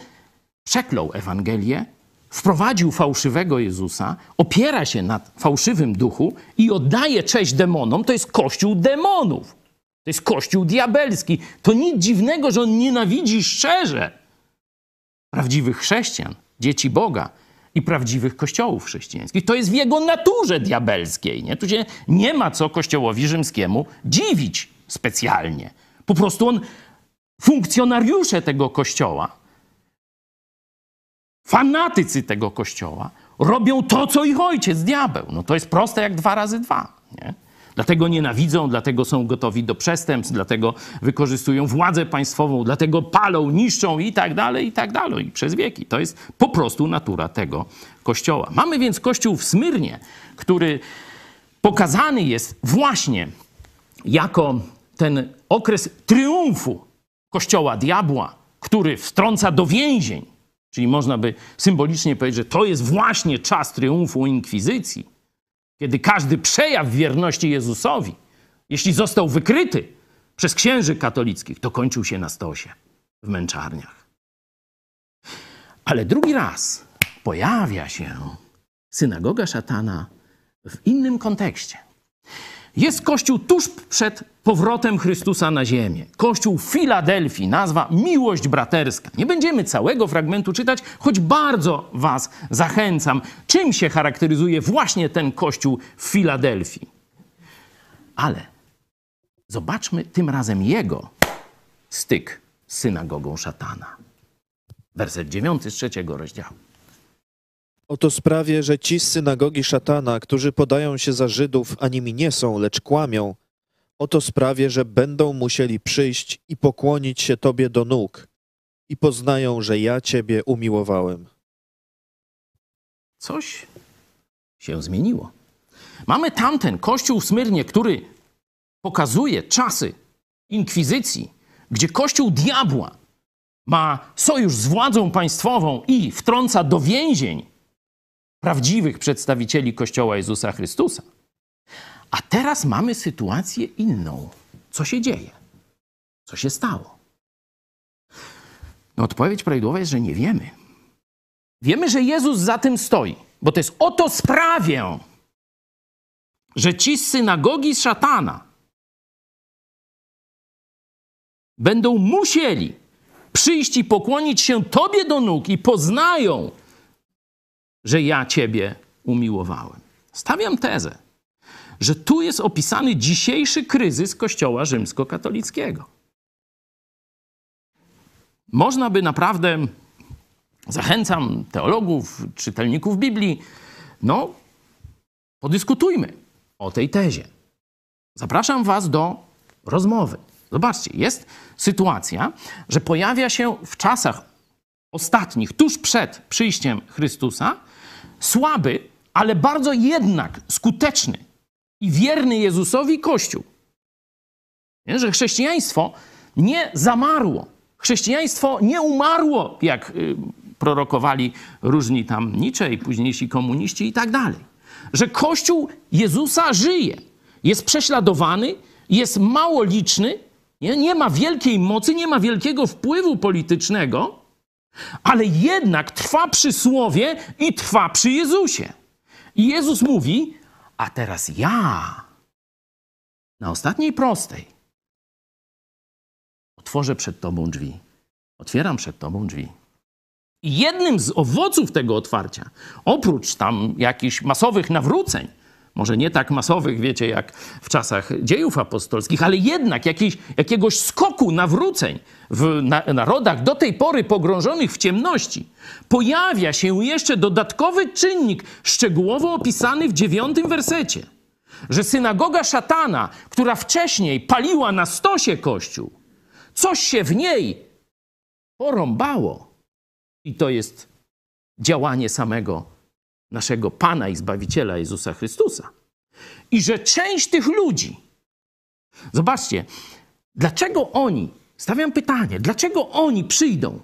A: przeklął Ewangelię, wprowadził fałszywego Jezusa, opiera się na fałszywym duchu i oddaje cześć demonom. To jest kościół demonów. To jest kościół diabelski. To nic dziwnego, że on nienawidzi szczerze prawdziwych chrześcijan, dzieci Boga i prawdziwych kościołów chrześcijańskich. To jest w jego naturze diabelskiej. Nie? Tu się nie ma co kościołowi rzymskiemu dziwić specjalnie. Po prostu on, funkcjonariusze tego kościoła, fanatycy tego kościoła robią to, co ich ojciec, diabeł. No to jest proste jak dwa razy dwa. Nie? Dlatego nienawidzą, dlatego są gotowi do przestępstw, dlatego wykorzystują władzę państwową, dlatego palą, niszczą i tak dalej, i tak dalej, i przez wieki. To jest po prostu natura tego kościoła. Mamy więc kościół w Smyrnie, który pokazany jest właśnie jako ten okres triumfu kościoła diabła, który wtrąca do więzień. Czyli można by symbolicznie powiedzieć, że to jest właśnie czas triumfu inkwizycji kiedy każdy przejaw wierności Jezusowi, jeśli został wykryty przez księży katolickich, to kończył się na stosie, w męczarniach. Ale drugi raz pojawia się synagoga szatana w innym kontekście. Jest kościół tuż przed powrotem Chrystusa na ziemię. Kościół Filadelfii, nazwa Miłość Braterska. Nie będziemy całego fragmentu czytać, choć bardzo Was zachęcam, czym się charakteryzuje właśnie ten kościół w Filadelfii. Ale zobaczmy tym razem jego styk z synagogą szatana. Werset dziewiąty z trzeciego rozdziału.
E: Oto sprawię, że ci z synagogi szatana, którzy podają się za Żydów, a nimi nie są, lecz kłamią, oto sprawię, że będą musieli przyjść i pokłonić się Tobie do nóg i poznają, że ja Ciebie umiłowałem.
A: Coś się zmieniło. Mamy tamten kościół w Smyrnie, który pokazuje czasy inkwizycji, gdzie kościół diabła ma sojusz z władzą państwową i wtrąca do więzień prawdziwych przedstawicieli Kościoła Jezusa Chrystusa. A teraz mamy sytuację inną. Co się dzieje? Co się stało? No, odpowiedź prawidłowa jest, że nie wiemy. Wiemy, że Jezus za tym stoi, bo to jest oto sprawię, że ci z synagogi szatana będą musieli przyjść i pokłonić się Tobie do nóg i poznają, że ja Ciebie umiłowałem. Stawiam tezę, że tu jest opisany dzisiejszy kryzys Kościoła rzymskokatolickiego. Można by naprawdę, zachęcam teologów, czytelników Biblii, no, podyskutujmy o tej tezie. Zapraszam Was do rozmowy. Zobaczcie, jest sytuacja, że pojawia się w czasach ostatnich, tuż przed przyjściem Chrystusa, słaby, ale bardzo jednak skuteczny i wierny Jezusowi Kościół. Nie? Że chrześcijaństwo nie zamarło. Chrześcijaństwo nie umarło, jak y, prorokowali różni tam Nicze i późniejsi komuniści i tak dalej. Że Kościół Jezusa żyje, jest prześladowany, jest mało liczny, nie? nie ma wielkiej mocy, nie ma wielkiego wpływu politycznego, ale jednak trwa przy słowie i trwa przy Jezusie. I Jezus mówi: A teraz ja na ostatniej prostej otworzę przed Tobą drzwi. Otwieram przed Tobą drzwi. I jednym z owoców tego otwarcia, oprócz tam jakichś masowych nawróceń, może nie tak masowych, wiecie, jak w czasach dziejów apostolskich, ale jednak jakiejś, jakiegoś skoku nawróceń w na, narodach do tej pory pogrążonych w ciemności, pojawia się jeszcze dodatkowy czynnik, szczegółowo opisany w dziewiątym wersecie. Że synagoga szatana, która wcześniej paliła na stosie kościół, coś się w niej porąbało. I to jest działanie samego naszego Pana i Zbawiciela Jezusa Chrystusa. I że część tych ludzi, zobaczcie, dlaczego oni, stawiam pytanie, dlaczego oni przyjdą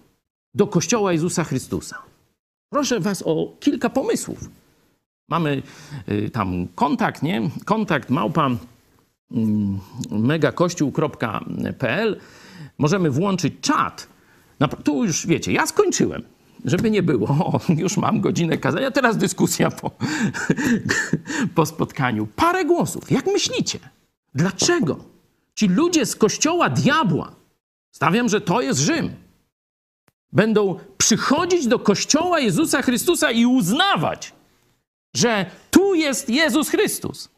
A: do Kościoła Jezusa Chrystusa? Proszę Was o kilka pomysłów. Mamy y, tam kontakt, nie? Kontakt małpa mm, megakościół.pl. Możemy włączyć czat. Tu już wiecie, ja skończyłem. Żeby nie było, o, już mam godzinę kazania, teraz dyskusja po, po spotkaniu. Parę głosów. Jak myślicie? Dlaczego ci ludzie z kościoła diabła, stawiam, że to jest Rzym, będą przychodzić do kościoła Jezusa Chrystusa i uznawać, że tu jest Jezus Chrystus,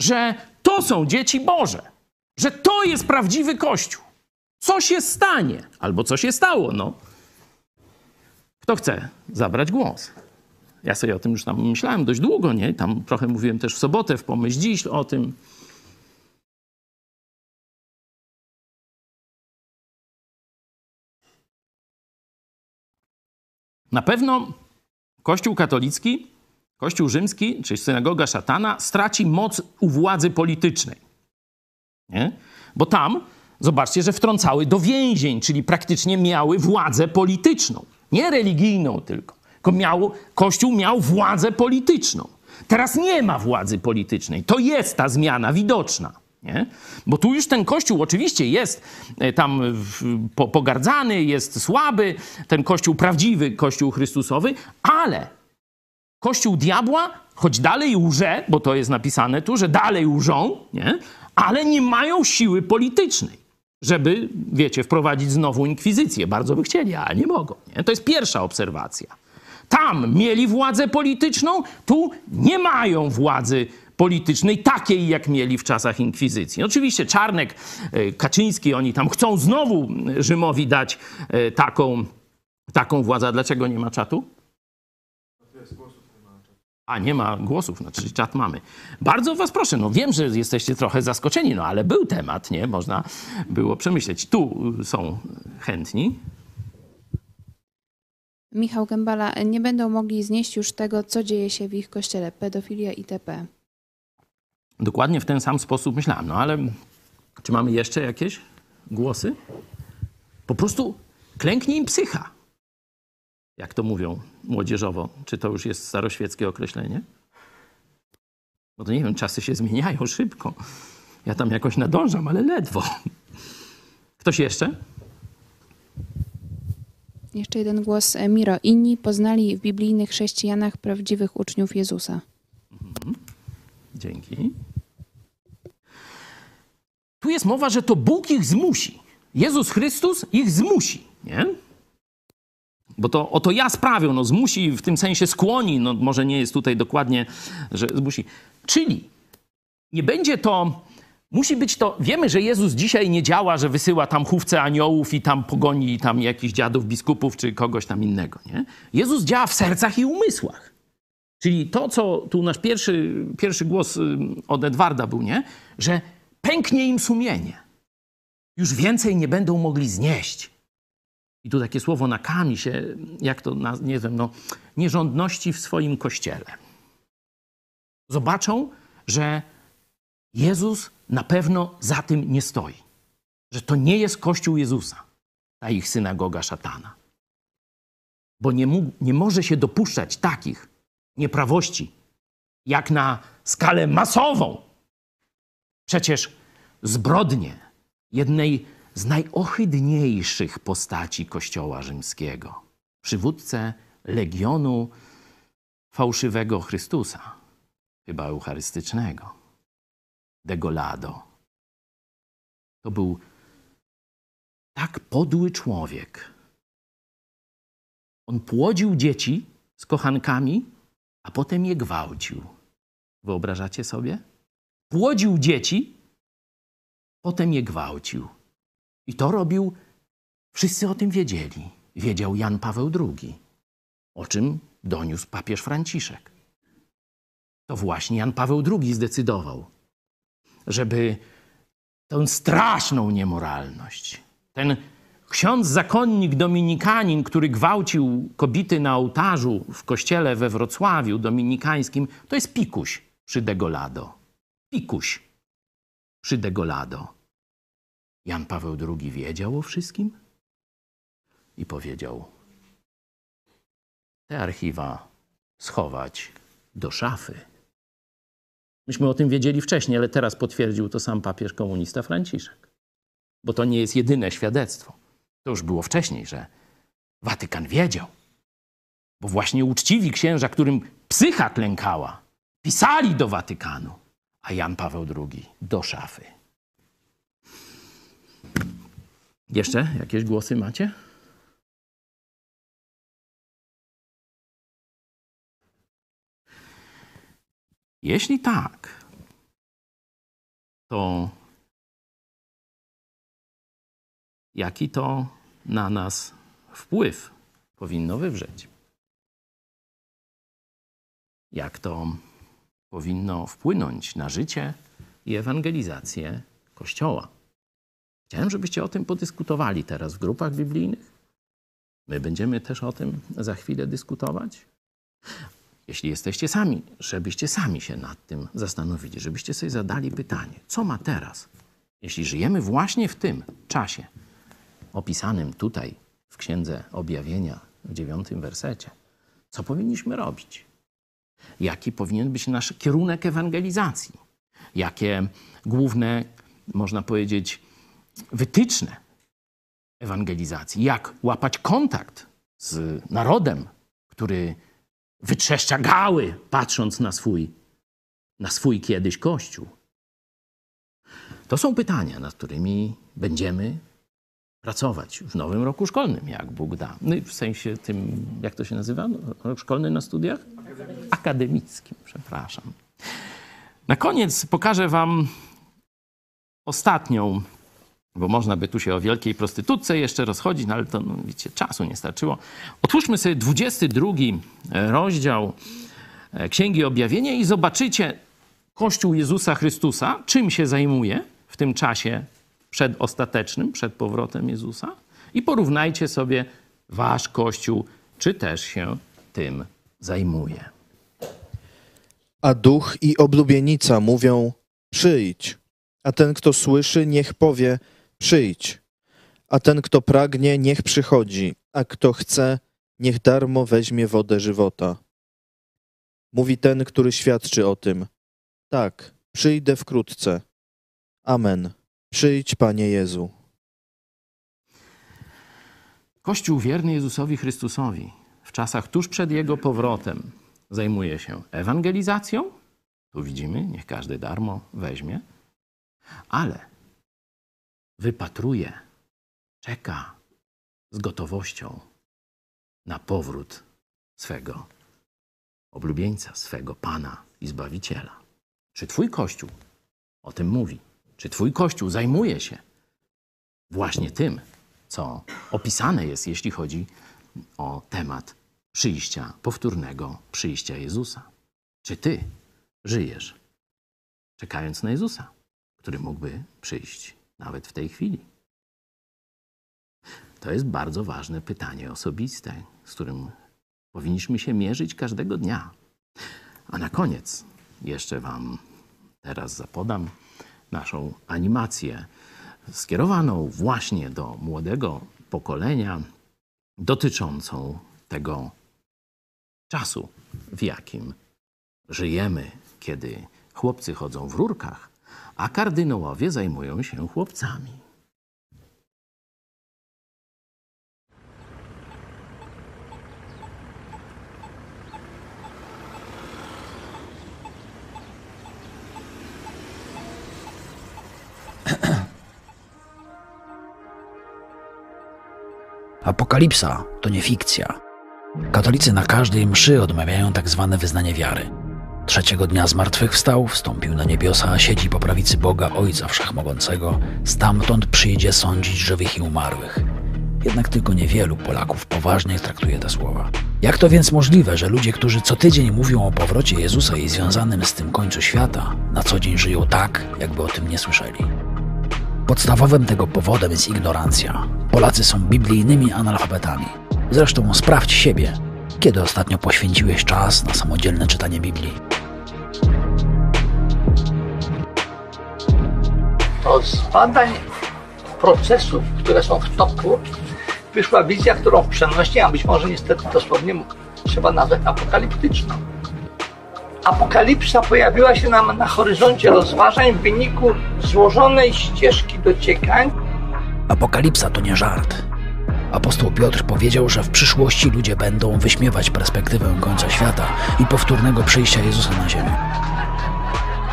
A: że to są dzieci Boże, że to jest prawdziwy Kościół. Co się stanie? Albo co się stało? No. Kto chce zabrać głos? Ja sobie o tym już tam myślałem dość długo, nie? Tam trochę mówiłem też w sobotę, w pomyśl dziś o tym. Na pewno Kościół katolicki, Kościół rzymski, czyli synagoga szatana, straci moc u władzy politycznej. Nie? Bo tam, zobaczcie, że wtrącały do więzień, czyli praktycznie miały władzę polityczną. Nie religijną tylko, miał, Kościół miał władzę polityczną. Teraz nie ma władzy politycznej. To jest ta zmiana widoczna. Nie? Bo tu już ten kościół oczywiście jest e, tam pogardzany, jest słaby, ten kościół prawdziwy, kościół Chrystusowy, ale kościół diabła, choć dalej łże, bo to jest napisane tu, że dalej łżą, nie? ale nie mają siły politycznej, żeby, wiecie, wprowadzić znowu inkwizycję. Bardzo by chcieli, ale nie mogą. Nie? To jest pierwsza obserwacja. Tam mieli władzę polityczną, tu nie mają władzy politycznej takiej, jak mieli w czasach inkwizycji. Oczywiście Czarnek, e, Kaczyński, oni tam chcą znowu Rzymowi dać e, taką, taką władzę. Dlaczego nie ma czatu? A, nie ma głosów, znaczy czat mamy. Bardzo was proszę, no wiem, że jesteście trochę zaskoczeni, no ale był temat, nie? Można było przemyśleć. Tu są chętni.
G: Michał Gębala, nie będą mogli znieść już tego, co dzieje się w ich kościele, pedofilia itp.
A: Dokładnie w ten sam sposób myślałem. No ale czy mamy jeszcze jakieś głosy? Po prostu klęknie im psycha. Jak to mówią młodzieżowo. Czy to już jest staroświeckie określenie? Bo to nie wiem, czasy się zmieniają szybko. Ja tam jakoś nadążam, ale ledwo. Ktoś jeszcze?
G: Jeszcze jeden głos, e, Miro. Inni poznali w biblijnych chrześcijanach prawdziwych uczniów Jezusa.
A: Dzięki. Tu jest mowa, że to Bóg ich zmusi. Jezus Chrystus ich zmusi, nie? Bo to oto ja sprawię, no zmusi w tym sensie skłoni, no może nie jest tutaj dokładnie, że zmusi. Czyli nie będzie to, musi być to, wiemy, że Jezus dzisiaj nie działa, że wysyła tam chówce aniołów i tam pogoni tam jakichś dziadów, biskupów czy kogoś tam innego, nie? Jezus działa w sercach i umysłach. Czyli to, co tu nasz pierwszy, pierwszy głos y, od Edwarda był, nie? Że pęknie im sumienie. Już więcej nie będą mogli znieść. I tu takie słowo na kami się, jak to, nie wiem, no, nierządności w swoim kościele. Zobaczą, że Jezus na pewno za tym nie stoi. Że to nie jest Kościół Jezusa, ta ich synagoga szatana. Bo nie, mógł, nie może się dopuszczać takich nieprawości, jak na skalę masową. Przecież zbrodnie jednej z najohydniejszych postaci Kościoła rzymskiego, przywódcę legionu fałszywego Chrystusa, chyba eucharystycznego, Degolado. To był tak podły człowiek. On płodził dzieci z kochankami, a potem je gwałcił. Wyobrażacie sobie? Płodził dzieci, potem je gwałcił. I to robił, wszyscy o tym wiedzieli. Wiedział Jan Paweł II, o czym doniósł papież Franciszek. to właśnie Jan Paweł II zdecydował, żeby tę straszną niemoralność, ten ksiądz zakonnik dominikanin, który gwałcił kobiety na ołtarzu w kościele we Wrocławiu dominikańskim, to jest pikuś przy Degolado. Pikuś przy Degolado. Jan Paweł II wiedział o wszystkim i powiedział: Te archiwa schować do szafy. Myśmy o tym wiedzieli wcześniej, ale teraz potwierdził to sam papież komunista Franciszek. Bo to nie jest jedyne świadectwo. To już było wcześniej, że Watykan wiedział. Bo właśnie uczciwi księża, którym psycha klękała, pisali do Watykanu, a Jan Paweł II do szafy. Jeszcze jakieś głosy macie? Jeśli tak, to jaki to na nas wpływ powinno wywrzeć? Jak to powinno wpłynąć na życie i ewangelizację Kościoła? Chciałem, żebyście o tym podyskutowali teraz w grupach biblijnych. My będziemy też o tym za chwilę dyskutować. Jeśli jesteście sami, żebyście sami się nad tym zastanowili, żebyście sobie zadali pytanie, co ma teraz, jeśli żyjemy właśnie w tym czasie opisanym tutaj w Księdze Objawienia w dziewiątym wersecie, co powinniśmy robić? Jaki powinien być nasz kierunek ewangelizacji? Jakie główne, można powiedzieć, wytyczne ewangelizacji? Jak łapać kontakt z narodem, który wytrzeszcza gały, patrząc na swój, na swój kiedyś Kościół? To są pytania, nad którymi będziemy pracować w nowym roku szkolnym, jak Bóg da. No w sensie tym, jak to się nazywa? No, Rok szkolny na studiach? Akademickim, przepraszam. Na koniec pokażę Wam ostatnią, bo można by tu się o wielkiej prostytutce jeszcze rozchodzić, no ale to, no, wiecie, czasu nie starczyło. Otwórzmy sobie 22 rozdział e, Księgi Objawienia i zobaczycie Kościół Jezusa Chrystusa, czym się zajmuje w tym czasie przedostatecznym, przed powrotem Jezusa i porównajcie sobie wasz Kościół, czy też się tym zajmuje.
E: A duch i oblubienica mówią: Przyjdź. A ten, kto słyszy, niech powie: Przyjdź. A ten, kto pragnie, niech przychodzi. A kto chce, niech darmo weźmie wodę żywota. Mówi ten, który świadczy o tym: Tak, przyjdę wkrótce. Amen. Przyjdź, Panie Jezu.
A: Kościół wierny Jezusowi Chrystusowi w czasach tuż przed Jego powrotem zajmuje się ewangelizacją. Tu widzimy, niech każdy darmo weźmie, ale wypatruje, czeka z gotowością na powrót swego oblubieńca, swego Pana i Zbawiciela. Czy Twój Kościół o tym mówi? Czy Twój Kościół zajmuje się właśnie tym, co opisane jest, jeśli chodzi o temat przyjścia, powtórnego przyjścia Jezusa? Czy Ty żyjesz czekając na Jezusa, który mógłby przyjść nawet w tej chwili? To jest bardzo ważne pytanie osobiste, z którym powinniśmy się mierzyć każdego dnia. A na koniec jeszcze Wam teraz zapodam naszą animację skierowaną właśnie do młodego pokolenia, dotyczącą tego czasu, w jakim żyjemy, kiedy chłopcy chodzą w rurkach, a kardynałowie zajmują się chłopcami.
H: Apokalipsa to nie fikcja. Katolicy na każdej mszy odmawiają tak zwane wyznanie wiary. Trzeciego dnia zmartwychwstał, wstąpił na niebiosa, a siedzi po prawicy Boga Ojca Wszechmogącego. Stamtąd przyjdzie sądzić żywych i umarłych. Jednak tylko niewielu Polaków poważnie traktuje te słowa. Jak to więc możliwe, że ludzie, którzy co tydzień mówią o powrocie Jezusa i związanym z tym końcu świata, na co dzień żyją tak, jakby o tym nie słyszeli? Podstawowym tego powodem jest ignorancja. Polacy są biblijnymi analfabetami. Zresztą sprawdź siebie, kiedy ostatnio poświęciłeś czas na samodzielne czytanie Biblii.
I: To z badań procesów, które są w toku, wyszła wizja, którą w przenośni, a być może niestety dosłownie trzeba nazwać apokaliptyczną. Apokalipsa pojawiła się nam na horyzoncie rozważań w wyniku złożonej ścieżki dociekań.
H: Apokalipsa to nie żart. Apostoł Piotr powiedział, że w przyszłości ludzie będą wyśmiewać perspektywę końca świata i powtórnego przyjścia Jezusa na ziemię.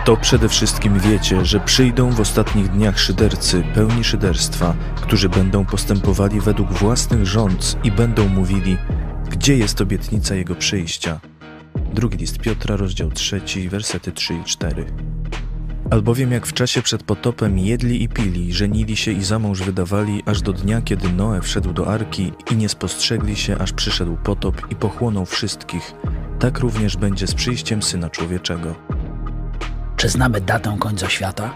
J: To przede wszystkim wiecie, że przyjdą w ostatnich dniach szydercy, pełni szyderstwa, którzy będą postępowali według własnych rządz i będą mówili, gdzie jest obietnica Jego przyjścia. Drugi list Piotra, rozdział 3, wersety 3 i 4. Albowiem jak w czasie przed potopem jedli i pili, żenili się i za mąż wydawali, aż do dnia, kiedy Noe wszedł do arki i nie spostrzegli się, aż przyszedł potop i pochłonął wszystkich, tak również będzie z przyjściem Syna Człowieczego.
H: Czy znamy datę końca świata?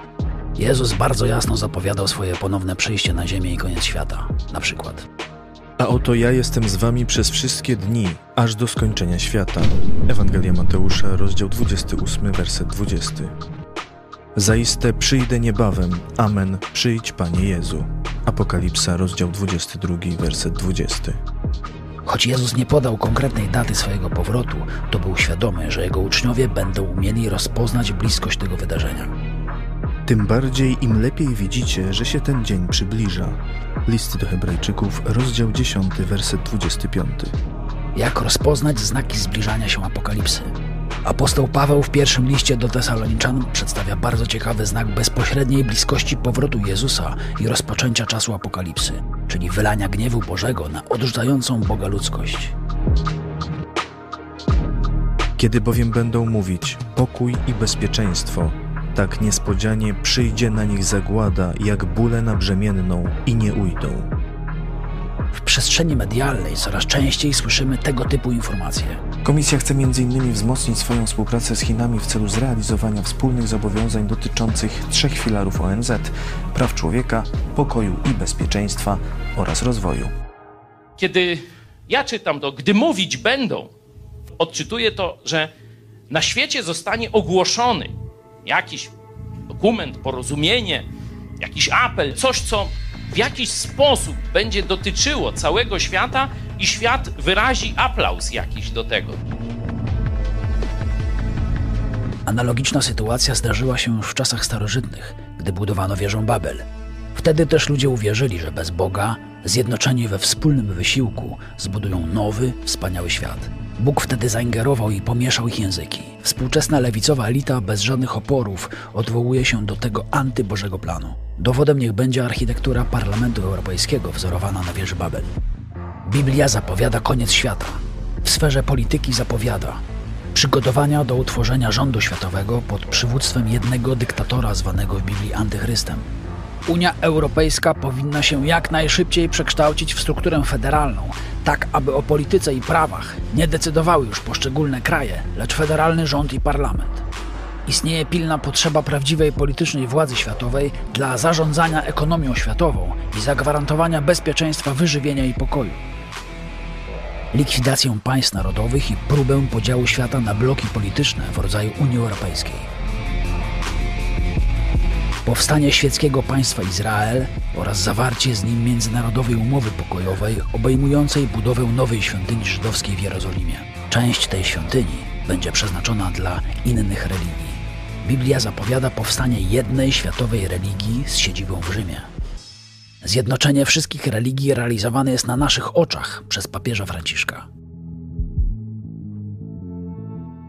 H: Jezus bardzo jasno zapowiadał swoje ponowne przyjście na ziemię i koniec świata. Na przykład.
J: A oto ja jestem z wami przez wszystkie dni, aż do skończenia świata. Ewangelia Mateusza, rozdział 28, werset 20. Zaiste przyjdę niebawem. Amen. Przyjdź, Panie Jezu. Apokalipsa, rozdział 22, werset 20.
H: Choć Jezus nie podał konkretnej daty swojego powrotu, to był świadomy, że jego uczniowie będą umieli rozpoznać bliskość tego wydarzenia.
J: Tym bardziej im lepiej widzicie, że się ten dzień przybliża. List do Hebrajczyków, rozdział 10, werset 25.
H: Jak rozpoznać znaki zbliżania się apokalipsy? Apostoł Paweł w pierwszym liście do Tesaloniczan przedstawia bardzo ciekawy znak bezpośredniej bliskości powrotu Jezusa i rozpoczęcia czasu apokalipsy, czyli wylania gniewu Bożego na odrzucającą Boga ludzkość.
J: Kiedy bowiem będą mówić pokój i bezpieczeństwo, tak niespodzianie przyjdzie na nich zagłada, jak bóle na brzemienną i nie ujdą.
H: W przestrzeni medialnej coraz częściej słyszymy tego typu informacje.
J: Komisja chce m.in. wzmocnić swoją współpracę z Chinami w celu zrealizowania wspólnych zobowiązań dotyczących trzech filarów ONZ: praw człowieka, pokoju i bezpieczeństwa oraz rozwoju.
A: Kiedy ja czytam to, gdy mówić będą, odczytuję to, że na świecie zostanie ogłoszony jakiś dokument, porozumienie, jakiś apel, coś, co w jakiś sposób będzie dotyczyło całego świata i świat wyrazi aplauz jakiś do tego.
H: Analogiczna sytuacja zdarzyła się już w czasach starożytnych, gdy budowano wieżę Babel. Wtedy też ludzie uwierzyli, że bez Boga, zjednoczeni we wspólnym wysiłku, zbudują nowy, wspaniały świat. Bóg wtedy zaingerował i pomieszał ich języki. Współczesna lewicowa elita bez żadnych oporów odwołuje się do tego antybożego planu. Dowodem niech będzie architektura Parlamentu Europejskiego wzorowana na wieży Babel. Biblia zapowiada koniec świata. W sferze polityki zapowiada przygotowania do utworzenia rządu światowego pod przywództwem jednego dyktatora zwanego w Biblii antychrystem. Unia Europejska powinna się jak najszybciej przekształcić w strukturę federalną, tak aby o polityce i prawach nie decydowały już poszczególne kraje, lecz federalny rząd i parlament. Istnieje pilna potrzeba prawdziwej politycznej władzy światowej dla zarządzania ekonomią światową i zagwarantowania bezpieczeństwa wyżywienia i pokoju. Likwidację państw narodowych i próbę podziału świata na bloki polityczne w rodzaju Unii Europejskiej. Powstanie świeckiego państwa Izrael oraz zawarcie z nim międzynarodowej umowy pokojowej obejmującej budowę nowej świątyni żydowskiej w Jerozolimie. Część tej świątyni będzie przeznaczona dla innych religii. Biblia zapowiada powstanie jednej światowej religii z siedzibą w Rzymie. Zjednoczenie wszystkich religii realizowane jest na naszych oczach przez papieża Franciszka.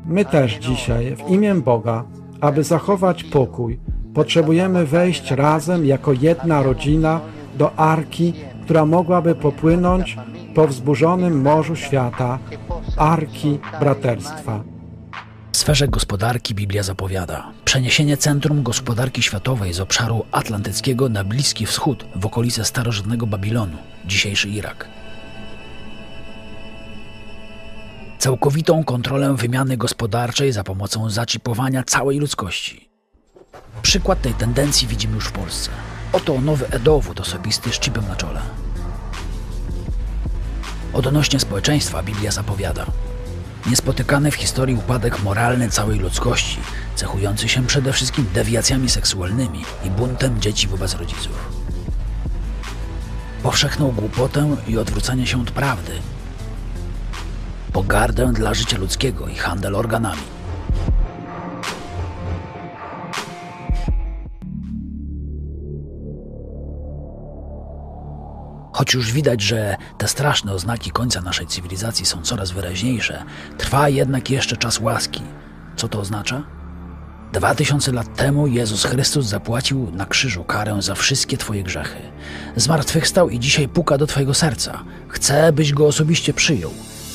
K: My też dzisiaj, w imię Boga, aby zachować pokój, potrzebujemy wejść razem jako jedna rodzina do arki, która mogłaby popłynąć po wzburzonym morzu świata, arki braterstwa.
H: sferze gospodarki Biblia zapowiada przeniesienie centrum gospodarki światowej z obszaru atlantyckiego na Bliski Wschód w okolice starożytnego Babilonu, dzisiejszy Irak. Całkowitą kontrolę wymiany gospodarczej za pomocą zaczipowania całej ludzkości. Przykład tej tendencji widzimy już w Polsce. Oto nowy e-dowód osobisty z chipem na czole. Odnośnie społeczeństwa Biblia zapowiada niespotykany w historii upadek moralny całej ludzkości, cechujący się przede wszystkim dewiacjami seksualnymi i buntem dzieci wobec rodziców. Powszechną głupotę i odwrócenie się od prawdy, pogardę dla życia ludzkiego i handel organami. Choć już widać, że te straszne oznaki końca naszej cywilizacji są coraz wyraźniejsze, trwa jednak jeszcze czas łaski. Co to oznacza? Dwa tysiące lat temu Jezus Chrystus zapłacił na krzyżu karę za wszystkie Twoje grzechy. Zmartwychwstał i dzisiaj puka do Twojego serca. Chce, byś go osobiście przyjął.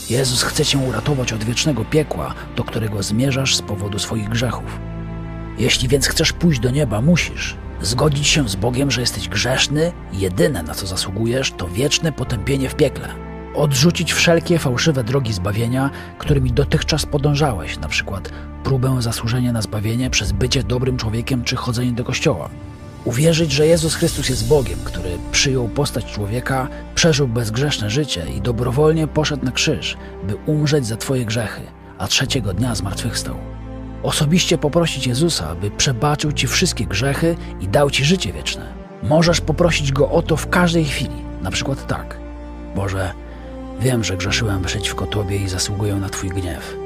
H: Jezus chce Cię uratować od wiecznego piekła, do którego zmierzasz z powodu swoich grzechów. Jeśli więc chcesz pójść do nieba, musisz zgodzić się z Bogiem, że jesteś grzeszny, jedyne na co zasługujesz to wieczne potępienie w piekle. Odrzucić wszelkie fałszywe drogi zbawienia, którymi dotychczas podążałeś, na przykład próbę zasłużenia na zbawienie przez bycie dobrym człowiekiem czy chodzenie do kościoła. Uwierzyć, że Jezus Chrystus jest Bogiem, który przyjął postać człowieka, przeżył bezgrzeszne życie i dobrowolnie poszedł na krzyż, by umrzeć za Twoje grzechy, a trzeciego dnia zmartwychwstał. Osobiście poprosić Jezusa, by przebaczył Ci wszystkie grzechy i dał Ci życie wieczne. Możesz poprosić Go o to w każdej chwili, na przykład tak. Boże, wiem, że grzeszyłem przeciwko Tobie i zasługuję na Twój gniew.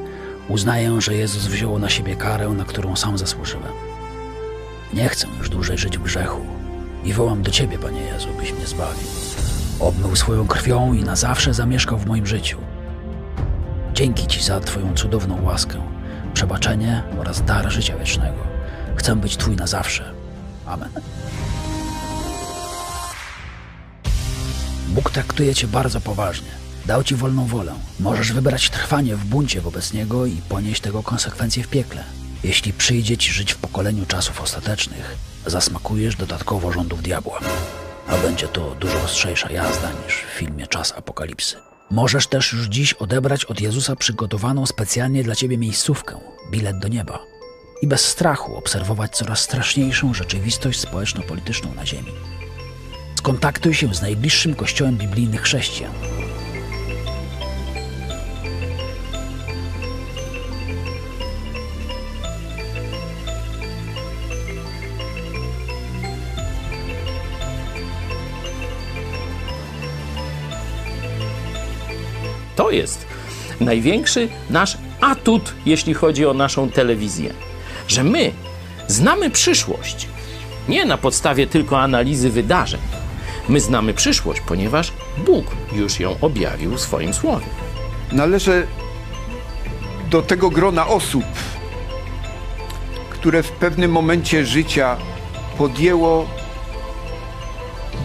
H: Uznaję, że Jezus wziął na siebie karę, na którą sam zasłużyłem. Nie chcę już dłużej żyć w grzechu i wołam do Ciebie, Panie Jezu, byś mnie zbawił. Obmył swoją krwią i na zawsze zamieszkał w moim życiu. Dzięki Ci za Twoją cudowną łaskę, przebaczenie oraz dar życia wiecznego. Chcę być Twój na zawsze. Amen. Bóg traktuje Cię bardzo poważnie. Dał Ci wolną wolę. Możesz wybrać trwanie w buncie wobec Niego i ponieść tego konsekwencje w piekle. Jeśli przyjdzie Ci żyć w pokoleniu czasów ostatecznych, zasmakujesz dodatkowo rządów diabła. A będzie to dużo ostrzejsza jazda niż w filmie Czas Apokalipsy. Możesz też już dziś odebrać od Jezusa przygotowaną specjalnie dla Ciebie miejscówkę, bilet do nieba. I bez strachu obserwować coraz straszniejszą rzeczywistość społeczno-polityczną na Ziemi. Skontaktuj się z najbliższym kościołem biblijnych chrześcijan.
A: To jest największy nasz atut, jeśli chodzi o naszą telewizję. Że my znamy przyszłość. Nie na podstawie tylko analizy wydarzeń. My znamy przyszłość, ponieważ Bóg już ją objawił swoim słowie.
L: Należę do tego grona osób, które w pewnym momencie życia podjęło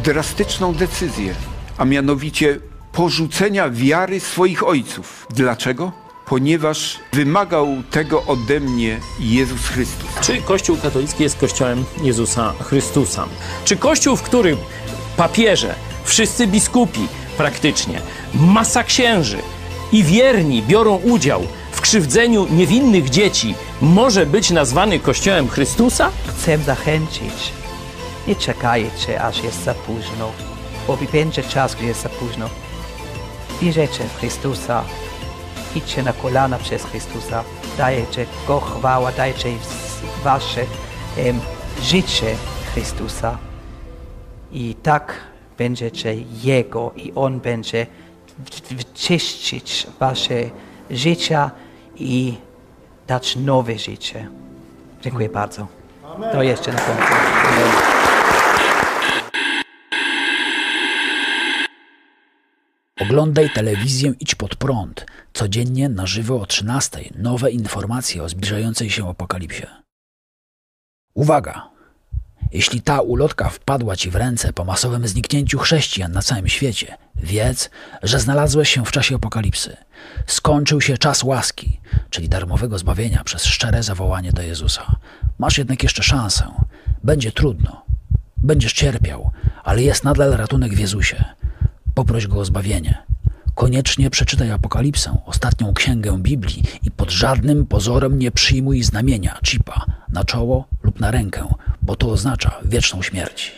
L: drastyczną decyzję, a mianowicie porzucenia wiary swoich ojców. Dlaczego? Ponieważ wymagał tego ode mnie Jezus Chrystus.
A: Czy Kościół katolicki jest Kościołem Jezusa Chrystusa? Czy Kościół, w którym papieże, wszyscy biskupi praktycznie, masa księży i wierni biorą udział w krzywdzeniu niewinnych dzieci, może być nazwany Kościołem Chrystusa?
M: Chcę zachęcić. Nie czekajcie, aż jest za późno, bo będzie czas, gdy jest za późno. Wierzcie w Chrystusa. Idźcie na kolana przez Chrystusa. Dajcie Go chwała, dajcie wasze em, życie Chrystusa. I tak będziecie Jego i On będzie czyścić wasze życia i dać nowe życie. Dziękuję bardzo. To jeszcze na końcu.
H: Oglądaj telewizję Idź Pod Prąd. Codziennie na żywo o 13. Nowe informacje o zbliżającej się apokalipsie. Uwaga! Jeśli ta ulotka wpadła ci w ręce po masowym zniknięciu chrześcijan na całym świecie, wiedz, że znalazłeś się w czasie apokalipsy. Skończył się czas łaski, czyli darmowego zbawienia przez szczere zawołanie do Jezusa. Masz jednak jeszcze szansę. Będzie trudno. Będziesz cierpiał, ale jest nadal ratunek w Jezusie. Poproś Go o zbawienie. Koniecznie przeczytaj Apokalipsę, ostatnią księgę Biblii i pod żadnym pozorem nie przyjmuj znamienia, chipa, na czoło lub na rękę, bo to oznacza wieczną śmierć.